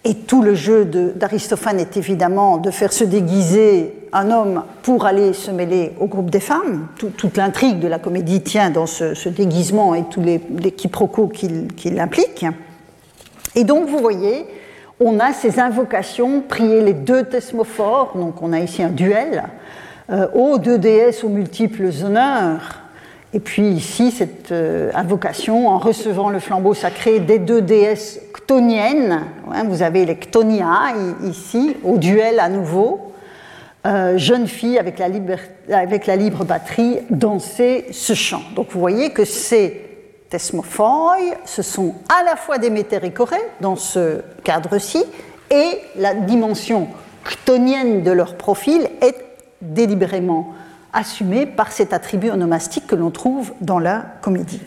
et tout le jeu d'Aristophane est évidemment de faire se déguiser un homme pour aller se mêler au groupe des femmes. toute l'intrigue de la comédie tient dans ce, déguisement et tous les, quiproquos qu'il implique. Et donc, vous voyez, on a ces invocations, prier les deux thesmophores, donc on a ici un duel, euh, aux deux déesses aux multiples honneurs, et puis ici, cette euh, invocation en recevant le flambeau sacré des deux déesses ctoniennes. Hein, vous avez les ctonia ici, au duel à nouveau. Euh, jeune fille avec la, libre batterie danser ce chant. Donc vous voyez que ces thesmophoi, ce sont à la fois des météricorés dans ce cadre-ci, et la dimension ctonienne de leur profil est délibérément assumé par cet attribut onomastique que l'on trouve dans la comédie.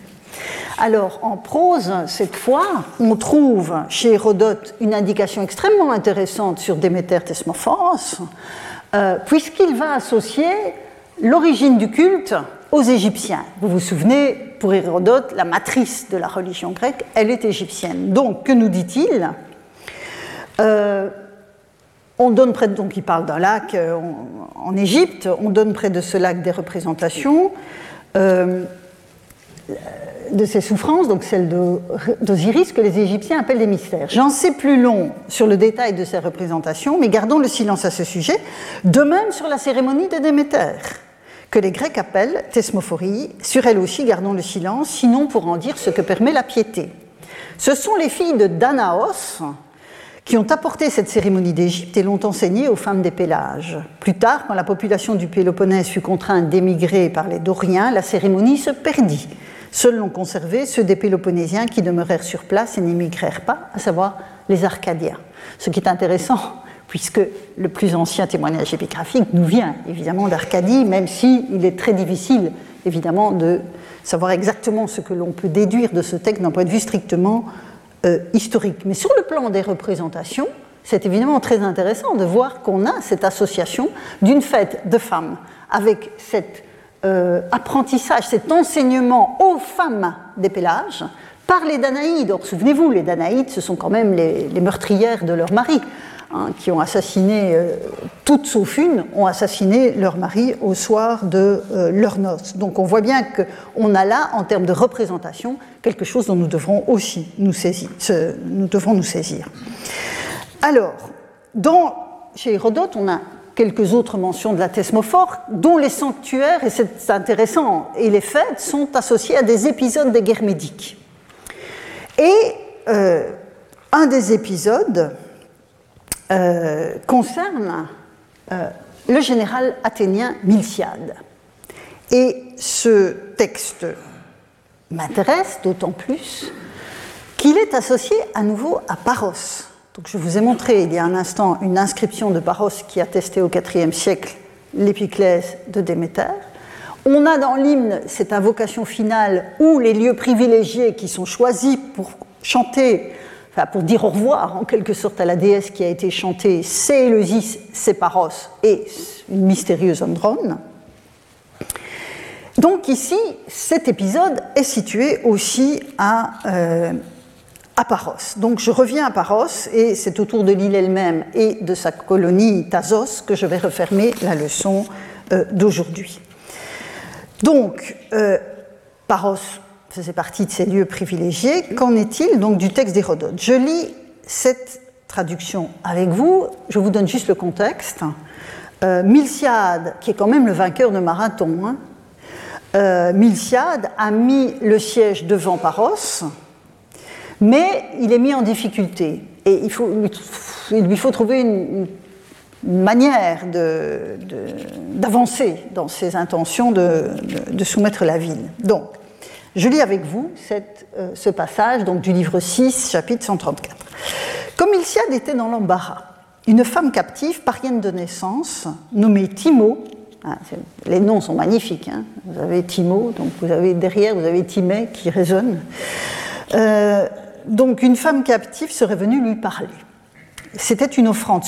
Alors, en prose, cette fois, on trouve chez Hérodote une indication extrêmement intéressante sur Déméter Thesmophoros, euh, puisqu'il va associer l'origine du culte aux Égyptiens. Vous vous souvenez, pour Hérodote, la matrice de la religion grecque, elle est égyptienne. Donc, que nous dit-il? Euh, on donne près de, donc il parle d'un lac euh, en Égypte, on donne près de ce lac des représentations euh, de ces souffrances, donc celles d'Osiris, que les Égyptiens appellent des mystères. J'en sais plus long sur le détail de ces représentations, mais gardons le silence à ce sujet. De même sur la cérémonie de Déméter, que les Grecs appellent thesmophorie. Sur elle aussi, gardons le silence, sinon pour en dire ce que permet la piété. Ce sont les filles de Danaos, qui ont apporté cette cérémonie d'Égypte et l'ont enseignée aux femmes des Pélages. Plus tard, quand la population du Péloponnèse fut contrainte d'émigrer par les Doriens, la cérémonie se perdit. Seuls l'ont conservé ceux des Péloponnésiens qui demeurèrent sur place et n'émigrèrent pas, à savoir les Arcadiens. Ce qui est intéressant, puisque le plus ancien témoignage épigraphique nous vient évidemment d'Arcadie, même s'il il est très difficile évidemment de savoir exactement ce que l'on peut déduire de ce texte d'un point de vue strictement euh, historique. Mais sur le plan des représentations, c'est évidemment très intéressant de voir qu'on a cette association d'une fête de femmes avec cet euh, apprentissage, cet enseignement aux femmes des Pélages par les Danaïdes. Or, souvenez-vous, les Danaïdes, ce sont quand même les, meurtrières de leur mari, hein, qui ont assassiné, euh, toutes sauf une, ont assassiné leur mari au soir de euh, leur noce. Donc on voit bien qu'on a là, en termes de représentation, quelque chose dont nous devrons aussi nous saisir. nous devrons nous saisir. Alors, chez Hérodote, on a quelques autres mentions de la thesmophore, dont les sanctuaires, et c'est intéressant, et les fêtes sont associés à des épisodes des guerres médiques. Et euh, un des épisodes euh, concerne euh, le général athénien Milciade. Et ce texte m'intéresse d'autant plus qu'il est associé à nouveau à Paros. Donc je vous ai montré il y a un instant une inscription de Paros qui attestait au IVe siècle l'épiclèse de Déméter. On a dans l'hymne cette invocation finale où les lieux privilégiés qui sont choisis pour chanter, pour dire au revoir en quelque sorte à la déesse qui a été chantée, c'est Éleusis, c'est Paros et une mystérieuse Androne. Donc ici, cet épisode est situé aussi à, euh, à Paros. Donc je reviens à Paros et c'est autour de l'île elle-même et de sa colonie Thasos que je vais refermer la leçon euh, d'aujourd'hui. Donc, euh, Paros faisait partie de ces lieux privilégiés. Qu'en est-il donc du texte d'Hérodote Je lis cette traduction avec vous, je vous donne juste le contexte. Euh, Milciade, qui est quand même le vainqueur de Marathon, hein, euh, Milciade a mis le siège devant Paros, mais il est mis en difficulté. Et il, lui faut trouver une manière d'avancer dans ses intentions de, soumettre la ville. Donc, je lis avec vous euh, ce passage du livre 6, chapitre 134. Comme Ilsiade était dans l'embarras, une femme captive, parienne de naissance, nommée Timo, hein, les noms sont magnifiques, hein. vous avez Timo, donc vous avez derrière, vous avez Timée qui résonne. Euh, donc une femme captive serait venue lui parler c'était une, offrande,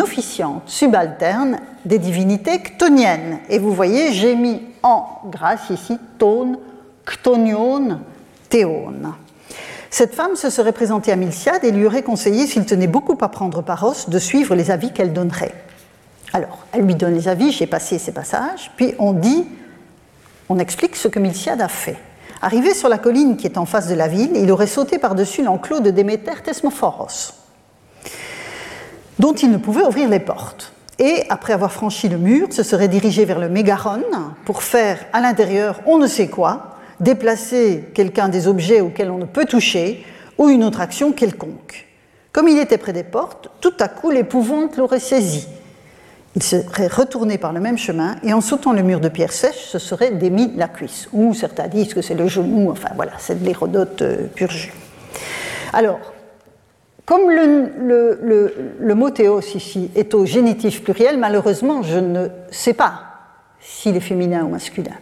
officiante subalterne des divinités chtoniennes. Et vous voyez, j'ai mis en grâce ici tone, chtonion, théone. Cette femme se serait présentée à Milciade et lui aurait conseillé, s'il tenait beaucoup à prendre Paros, de suivre les avis qu'elle donnerait. Alors, elle lui donne les avis, j'ai passé ces passages, puis on dit, on explique ce que Milciade a fait. Arrivé sur la colline qui est en face de la ville, il aurait sauté par-dessus l'enclos de Déméter Thesmophoros dont il ne pouvait ouvrir les portes. Et après avoir franchi le mur, se serait dirigé vers le mégaron pour faire à l'intérieur on ne sait quoi, déplacer quelqu'un des objets auxquels on ne peut toucher ou une autre action quelconque. Comme il était près des portes, tout à coup l'épouvante l'aurait saisi. Il serait retourné par le même chemin et en sautant le mur de pierre sèche, se serait démis la cuisse. Ou certains disent que c'est le genou, enfin voilà, c'est de l'hérodote euh, pur jus. Alors, comme le, mot théos ici est au génitif pluriel, malheureusement, je ne sais pas s'il est féminin ou masculin.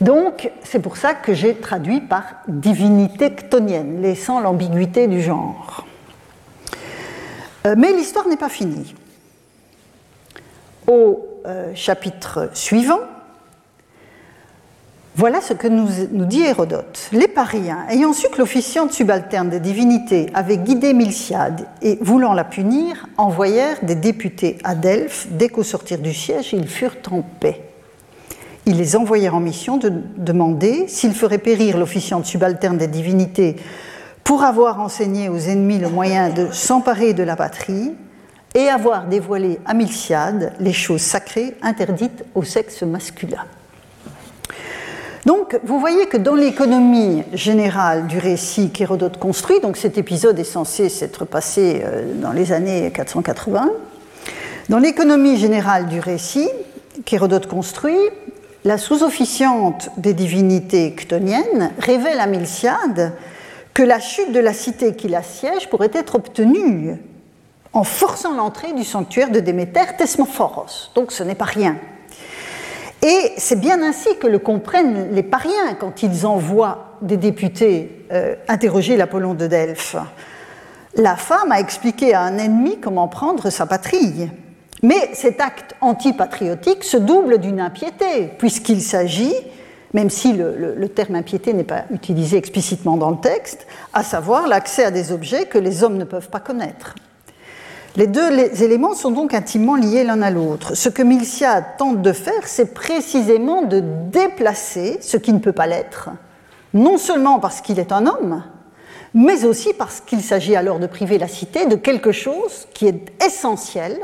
Donc, c'est pour ça que j'ai traduit par divinité chtonienne, laissant l'ambiguïté du genre. Euh, mais l'histoire n'est pas finie. Au euh, chapitre suivant, voilà ce que nous, dit Hérodote. Les pariens, ayant su que l'officiante subalterne des divinités avait guidé Milciade et voulant la punir, envoyèrent des députés à Delphes. Dès qu'au sortir du siège, ils furent en paix. Ils les envoyèrent en mission de demander s'ils feraient périr l'officiante subalterne des divinités pour avoir enseigné aux ennemis le moyen de s'emparer de la patrie et avoir dévoilé à Milciade les choses sacrées interdites au sexe masculin. Donc, vous voyez que dans l'économie générale du récit qu'Hérodote construit, donc cet épisode est censé s'être passé euh, dans les années 480, dans l'économie générale du récit qu'Hérodote construit, la sous-officiante des divinités chtoniennes révèle à Milciade que la chute de la cité qui l'assiège pourrait être obtenue en forçant l'entrée du sanctuaire de Déméter Thesmophoros. Donc ce n'est pas rien. Et c'est bien ainsi que le comprennent les pariens quand ils envoient des députés euh, interroger l'Apollon de Delphes. La femme a expliqué à un ennemi comment prendre sa patrie. Mais cet acte antipatriotique se double d'une impiété, puisqu'il s'agit même si le, terme impiété n'est pas utilisé explicitement dans le texte, à savoir l'accès à des objets que les hommes ne peuvent pas connaître. Les deux éléments sont donc intimement liés l'un à l'autre. Ce que Milcia tente de faire, c'est précisément de déplacer ce qui ne peut pas l'être, non seulement parce qu'il est un homme, mais aussi parce qu'il s'agit alors de priver la cité de quelque chose qui est essentiel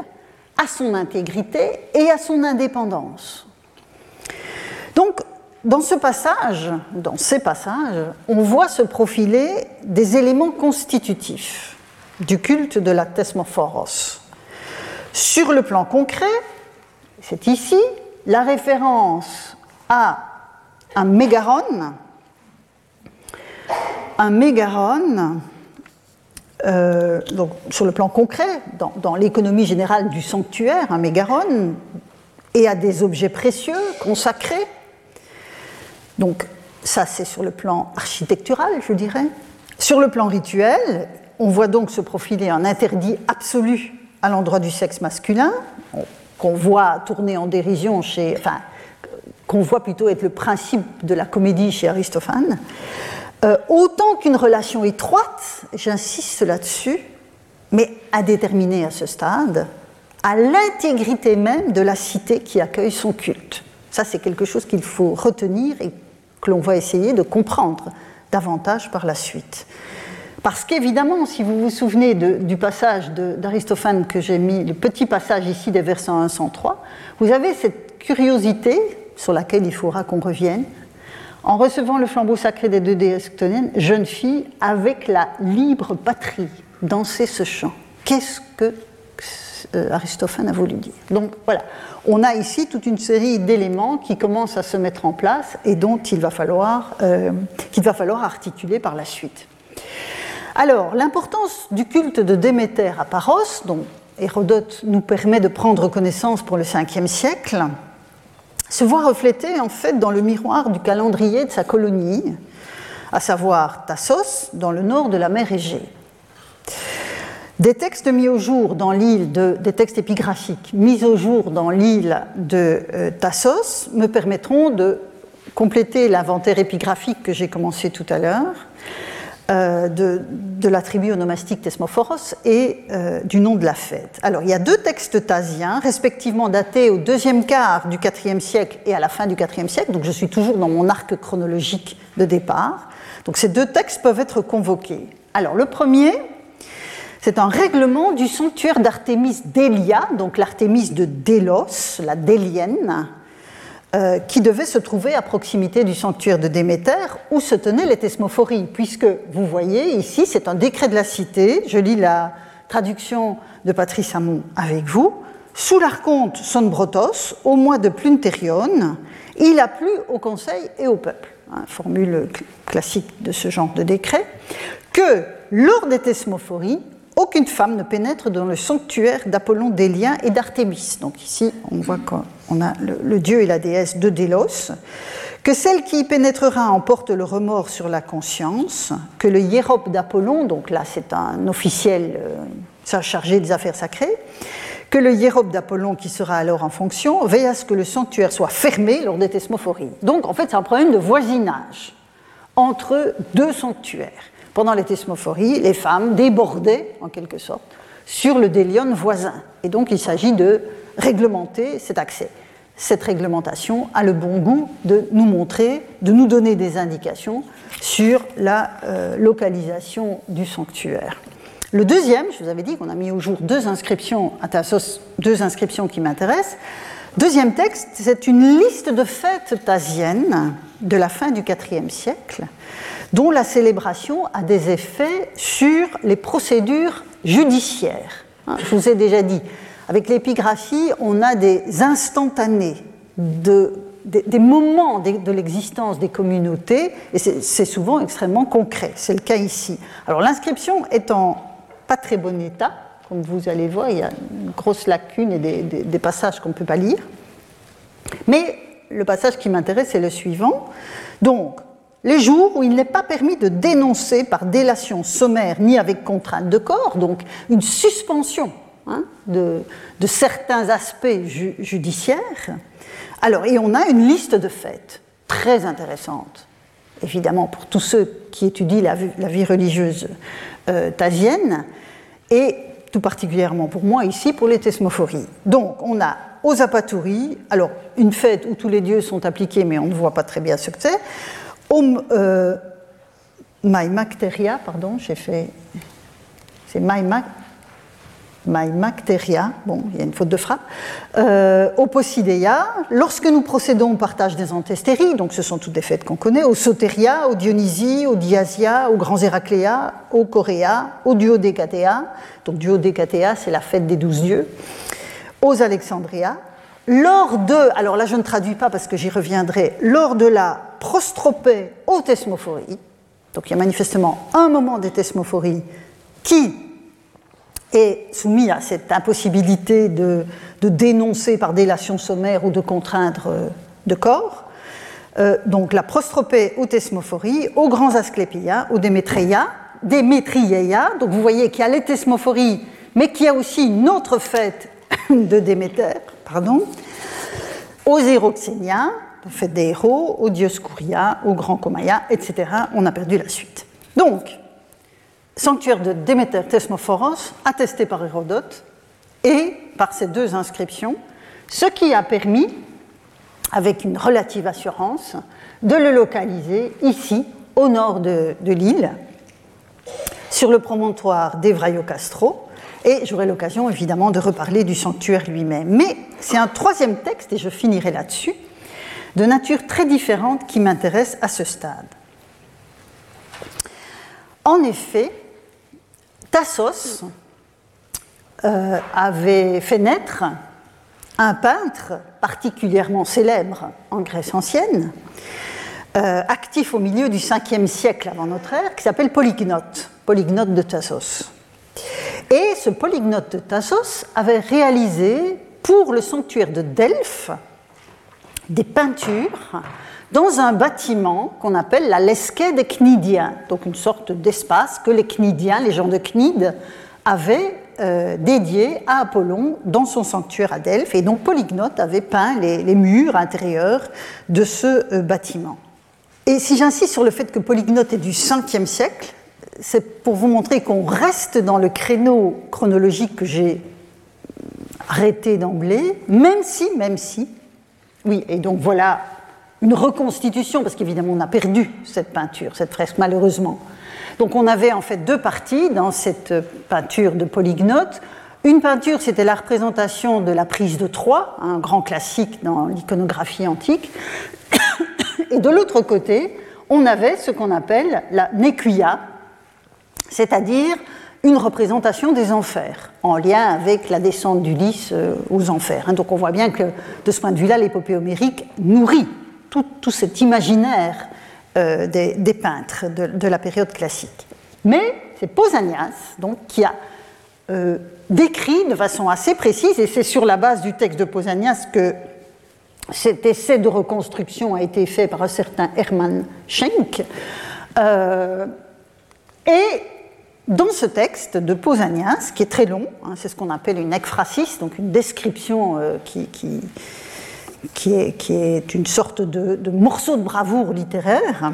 à son intégrité et à son indépendance. Donc, dans ce passage, dans ces passages, on voit se profiler des éléments constitutifs du culte de la thesmophoros. Sur le plan concret, c'est ici la référence à un mégaron, un mégaron, euh, donc sur le plan concret, dans, l'économie générale du sanctuaire, un mégaron, et à des objets précieux consacrés donc ça, c'est sur le plan architectural, je dirais. Sur le plan rituel, on voit donc se profiler un interdit absolu à l'endroit du sexe masculin, qu'on voit tourner en dérision chez. Enfin, qu'on voit plutôt être le principe de la comédie chez Aristophane, euh, autant qu'une relation étroite, j'insiste là-dessus, mais à déterminer à ce stade, à l'intégrité même de la cité qui accueille son culte. Ça, c'est quelque chose qu'il faut retenir et que l'on va essayer de comprendre davantage par la suite. Parce qu'évidemment, si vous vous souvenez du passage d'Aristophane que j'ai mis, le petit passage ici des versets 1 103, vous avez cette curiosité sur laquelle il faudra qu'on revienne. En recevant le flambeau sacré des deux déesses jeune fille avec la libre patrie, danser ce chant. Qu'est-ce que euh, Aristophane a voulu dire? Donc voilà, on a ici toute une série d'éléments qui commencent à se mettre en place et dont il va falloir, euh, va falloir articuler par la suite. Alors, l'importance du culte de Déméter à Paros, dont Hérodote nous permet de prendre connaissance pour le 5e siècle, se voit reflétée en fait dans le miroir du calendrier de sa colonie, à savoir Tassos, dans le nord de la mer Égée. Des textes mis au jour dans l'île de, des textes épigraphiques mis au jour dans l'île de euh, Tassos me permettront de compléter l'inventaire épigraphique que j'ai commencé tout à l'heure euh, de, la tribu onomastique Thesmophoros et euh, du nom de la fête. Alors, il y a deux textes tasiens, respectivement datés au deuxième quart du IVe siècle et à la fin du IVe siècle, donc je suis toujours dans mon arc chronologique de départ. Donc, ces deux textes peuvent être convoqués. Alors, le premier, c'est un règlement du sanctuaire d'Artémis d'Elia, donc l'Artémis de Délos, la Délienne, euh, qui devait se trouver à proximité du sanctuaire de Déméter, où se tenaient les thesmophories, puisque vous voyez ici, c'est un décret de la cité, je lis la traduction de Patrice Hamon avec vous, sous l'archonte Sonbrotos, au mois de Plunterion, il a plu au conseil et au peuple, hein, formule classique de ce genre de décret, que lors des thesmophories, aucune femme ne pénètre dans le sanctuaire d'Apollon d'Élien et d'Artémis. Donc ici, on voit qu'on a le, dieu et la déesse de Délos. Que celle qui y pénétrera emporte le remords sur la conscience, que le hiérope d'Apollon, donc là c'est un officiel euh, chargé des affaires sacrées, que le hiérope d'Apollon, qui sera alors en fonction, veille à ce que le sanctuaire soit fermé lors des thesmophories. Donc en fait, c'est un problème de voisinage entre deux sanctuaires pendant les thesmophories, les femmes débordaient, en quelque sorte, sur le délion voisin. Et donc il s'agit de réglementer cet accès. Cette réglementation a le bon goût de nous montrer, de nous donner des indications sur la euh, localisation du sanctuaire. Le deuxième, je vous avais dit qu'on a mis au jour deux inscriptions à Tassos, deux inscriptions qui m'intéressent. Deuxième texte, c'est une liste de fêtes tasiennes de la fin du IVe siècle dont la célébration a des effets sur les procédures judiciaires. Hein, je vous ai déjà dit, avec l'épigraphie, on a des instantanés de, des, moments de, l'existence des communautés, et c'est souvent extrêmement concret. C'est le cas ici. Alors l'inscription est en pas très bon état, comme vous allez voir, il y a une grosse lacune et des, passages qu'on ne peut pas lire. Mais le passage qui m'intéresse, c'est le suivant. Donc, les jours où il n'est pas permis de dénoncer par délation sommaire ni avec contrainte de corps, donc une suspension hein, de, certains aspects judiciaires. Alors, et on a une liste de fêtes. très intéressante, évidemment pour tous ceux qui étudient la, vie religieuse euh, tasienne, et tout particulièrement pour moi ici pour les thesmophories. Donc on a aux apatouries, alors une fête où tous les dieux sont appliqués mais on ne voit pas très bien ce que c'est, euh, Maimacteria, pardon, j'ai fait. C'est Maimac. Maimacteria, bon, il y a une faute de frappe, euh, au Posideia, lorsque nous procédons au partage des antestéries, donc ce sont toutes des fêtes qu'on connaît, au Soteria, au Dionysie, au Diasia, aux Grands Héracléa, au Coréa, au Duodécatéa, donc Duodécatéa c'est la fête des douze dieux, aux Alexandria, lors de, alors là je ne traduis pas parce que j'y reviendrai, lors de la prostropée aux thesmophories, donc il y a manifestement un moment des thesmophories qui est soumis à cette impossibilité de, dénoncer par délation sommaire ou de contraindre euh, de corps. Euh, donc la prostropée ou thesmophorie, aux grands asclépias, ou démétréia, démétrieia. Donc vous voyez qu'il y a les thesmophories, mais qu'il y a aussi une autre fête de Déméter, pardon, aux héroxéniens, fête des héros, aux Dioscuria, aux grands Komaya, etc. On a perdu la suite. Donc, sanctuaire de Déméter Thesmophoros, attesté par Hérodote, et par ces deux inscriptions, ce qui a permis, avec une relative assurance, de le localiser ici, au nord de, l'île, sur le promontoire d'Evraio Castro, et j'aurai l'occasion évidemment de reparler du sanctuaire lui-même. Mais c'est un troisième texte, et je finirai là-dessus, de nature très différente qui m'intéresse à ce stade. En effet, Tassos euh, avait fait naître un peintre particulièrement célèbre en Grèce ancienne, euh, actif au milieu du 5e siècle avant notre ère, qui s'appelle Polygnote, Polygnote de Tassos. Et ce Polygnote de Tassos avait réalisé pour le sanctuaire de Delphes des peintures dans un bâtiment qu'on appelle la Lesquée des Cnidiens, donc une sorte d'espace que les Cnidiens, les gens de Cnide, avaient euh, dédié à Apollon dans son sanctuaire à Delphes. Et donc Polygnote avait peint les, murs intérieurs de ce euh, bâtiment. Et si j'insiste sur le fait que Polygnote est du 5e siècle, c'est pour vous montrer qu'on reste dans le créneau chronologique que j'ai arrêté d'emblée, même si, même si, oui, et donc voilà une reconstitution, parce qu'évidemment on a perdu cette peinture, cette fresque, malheureusement. Donc on avait en fait deux parties dans cette peinture de Polygnote. Une peinture, c'était la représentation de la prise de Troie, un grand classique dans l'iconographie antique. Et de l'autre côté, on avait ce qu'on appelle la Nequia, c'est-à-dire une représentation des enfers, en lien avec la descente d'Ulysse euh, aux enfers. Donc on voit bien que de ce point de vue-là, l'épopée homérique nourrit tout, cet imaginaire euh, des, peintres de, la période classique. Mais c'est Pausanias donc, qui a euh, décrit de façon assez précise, et c'est sur la base du texte de Pausanias que cet essai de reconstruction a été fait par un certain Hermann Schenk. et dans ce texte de Pausanias, qui est très long, hein, c'est ce qu'on appelle une ekphrasis, donc une description euh, qui, qui, est, une sorte de, morceau de bravoure littéraire.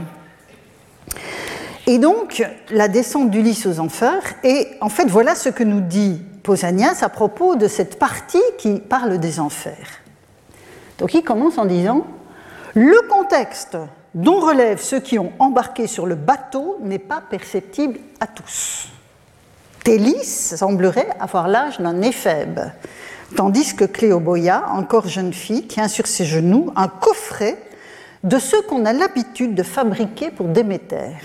Et donc, la descente d'Ulysse aux enfers, et en fait, voilà ce que nous dit Pausanias à propos de cette partie qui parle des enfers. Donc, il commence en disant Le contexte dont relèvent ceux qui ont embarqué sur le bateau n'est pas perceptible à tous. Télis semblerait avoir l'âge d'un éphèbe, tandis que Cléoboya, encore jeune fille, tient sur ses genoux un coffret de ceux qu'on a l'habitude de fabriquer pour Déméter.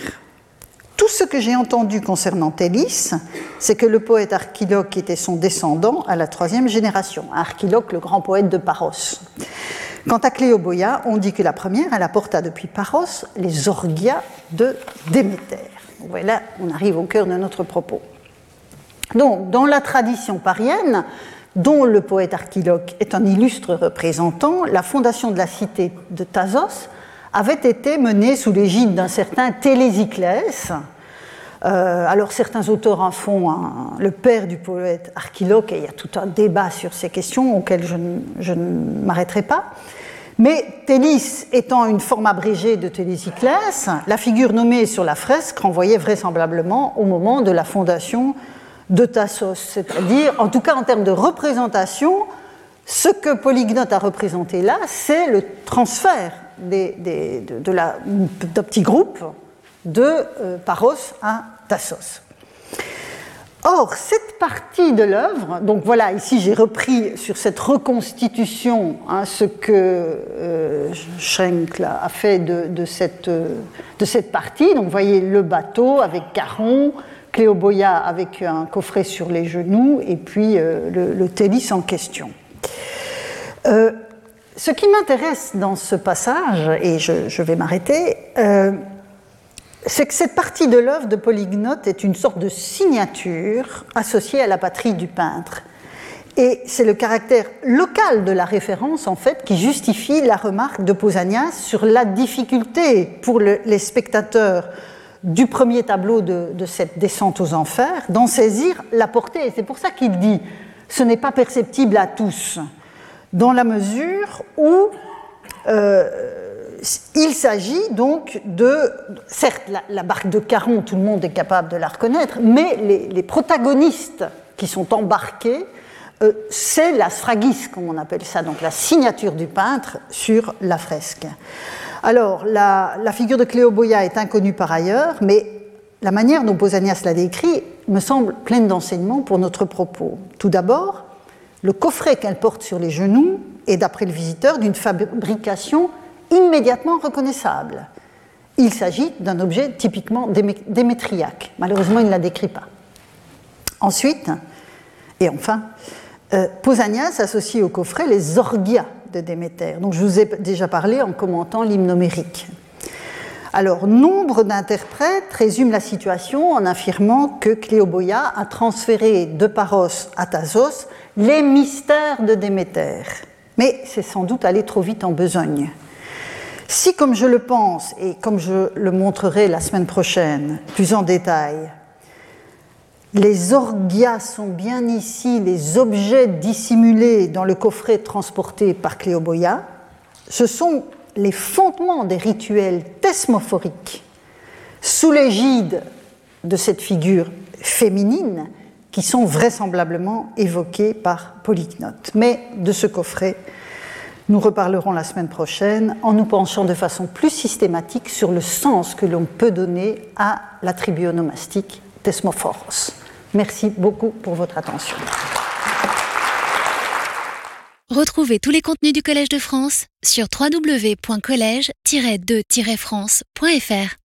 Tout ce que j'ai entendu concernant Télis, c'est que le poète Archiloque était son descendant à la troisième génération, Archiloque, le grand poète de Paros. Quant à Cléoboya, on dit que la première, elle apporta depuis Paros les orgias de Déméter. Voilà, on arrive au cœur de notre propos. Donc, dans la tradition parienne, dont le poète Archiloque est un illustre représentant, la fondation de la cité de Thasos avait été menée sous l'égide d'un certain Télésiclès. Euh, alors certains auteurs en font le père du poète Archiloque, et il y a tout un débat sur ces questions auxquelles je ne m'arrêterai pas. Mais Télis étant une forme abrégée de Télésiclès, la figure nommée sur la fresque renvoyait vraisemblablement au moment de la fondation de Tassos, c'est-à-dire, en tout cas en termes de représentation, ce que Polygnote a représenté là, c'est le transfert des, d'un petit groupe de euh, Paros à Tassos. Or, cette partie de l'œuvre, donc voilà, ici j'ai repris sur cette reconstitution hein, ce que euh, Schenck a fait de, cette, de, cette, partie. Donc, vous voyez le bateau avec Caron, Cléoboya avec un coffret sur les genoux, et puis euh, le, le en question. Euh, ce qui m'intéresse dans ce passage, et je, vais m'arrêter, euh, c'est que cette partie de l'œuvre de Polygnote est une sorte de signature associée à la patrie du peintre. Et c'est le caractère local de la référence, en fait, qui justifie la remarque de Pausanias sur la difficulté pour les spectateurs du premier tableau de, cette descente aux enfers d'en saisir la portée. C'est pour ça qu'il dit ce n'est pas perceptible à tous dans la mesure où euh, il s'agit donc de, certes, la, barque de Caron, tout le monde est capable de la reconnaître, mais les, protagonistes qui sont embarqués, euh, c'est la sfragis, comme on appelle ça, donc la signature du peintre sur la fresque. Alors, la, figure de Cléoboya est inconnue par ailleurs, mais la manière dont Pausanias l'a décrit me semble pleine d'enseignements pour notre propos. Tout d'abord, le coffret qu'elle porte sur les genoux est, d'après le visiteur, d'une fabrication immédiatement reconnaissable. Il s'agit d'un objet typiquement démétriaque. Malheureusement, il ne la décrit pas. Ensuite, et enfin, euh, Pausanias associe au coffret les orgias de Déméter, dont je vous ai déjà parlé en commentant l'hymne homérique. Alors, nombre d'interprètes résument la situation en affirmant que Cléoboya a transféré de Paros à Thasos les mystères de Déméter. Mais c'est sans doute aller trop vite en besogne. Si, comme je le pense, et comme je le montrerai la semaine prochaine, plus en détail, les orgias sont bien ici les objets dissimulés dans le coffret transporté par Cléoboya, ce sont les fondements des rituels thesmophoriques sous l'égide de cette figure féminine qui sont vraisemblablement évoqués par Polygnote. Mais de ce coffret, nous reparlerons la semaine prochaine en nous penchant de façon plus systématique sur le sens que l'on peut donner à l'attribut onomastique thesmophoros. Merci beaucoup pour votre attention. Retrouvez tous les contenus du Collège de France sur www.colège-2-france.fr.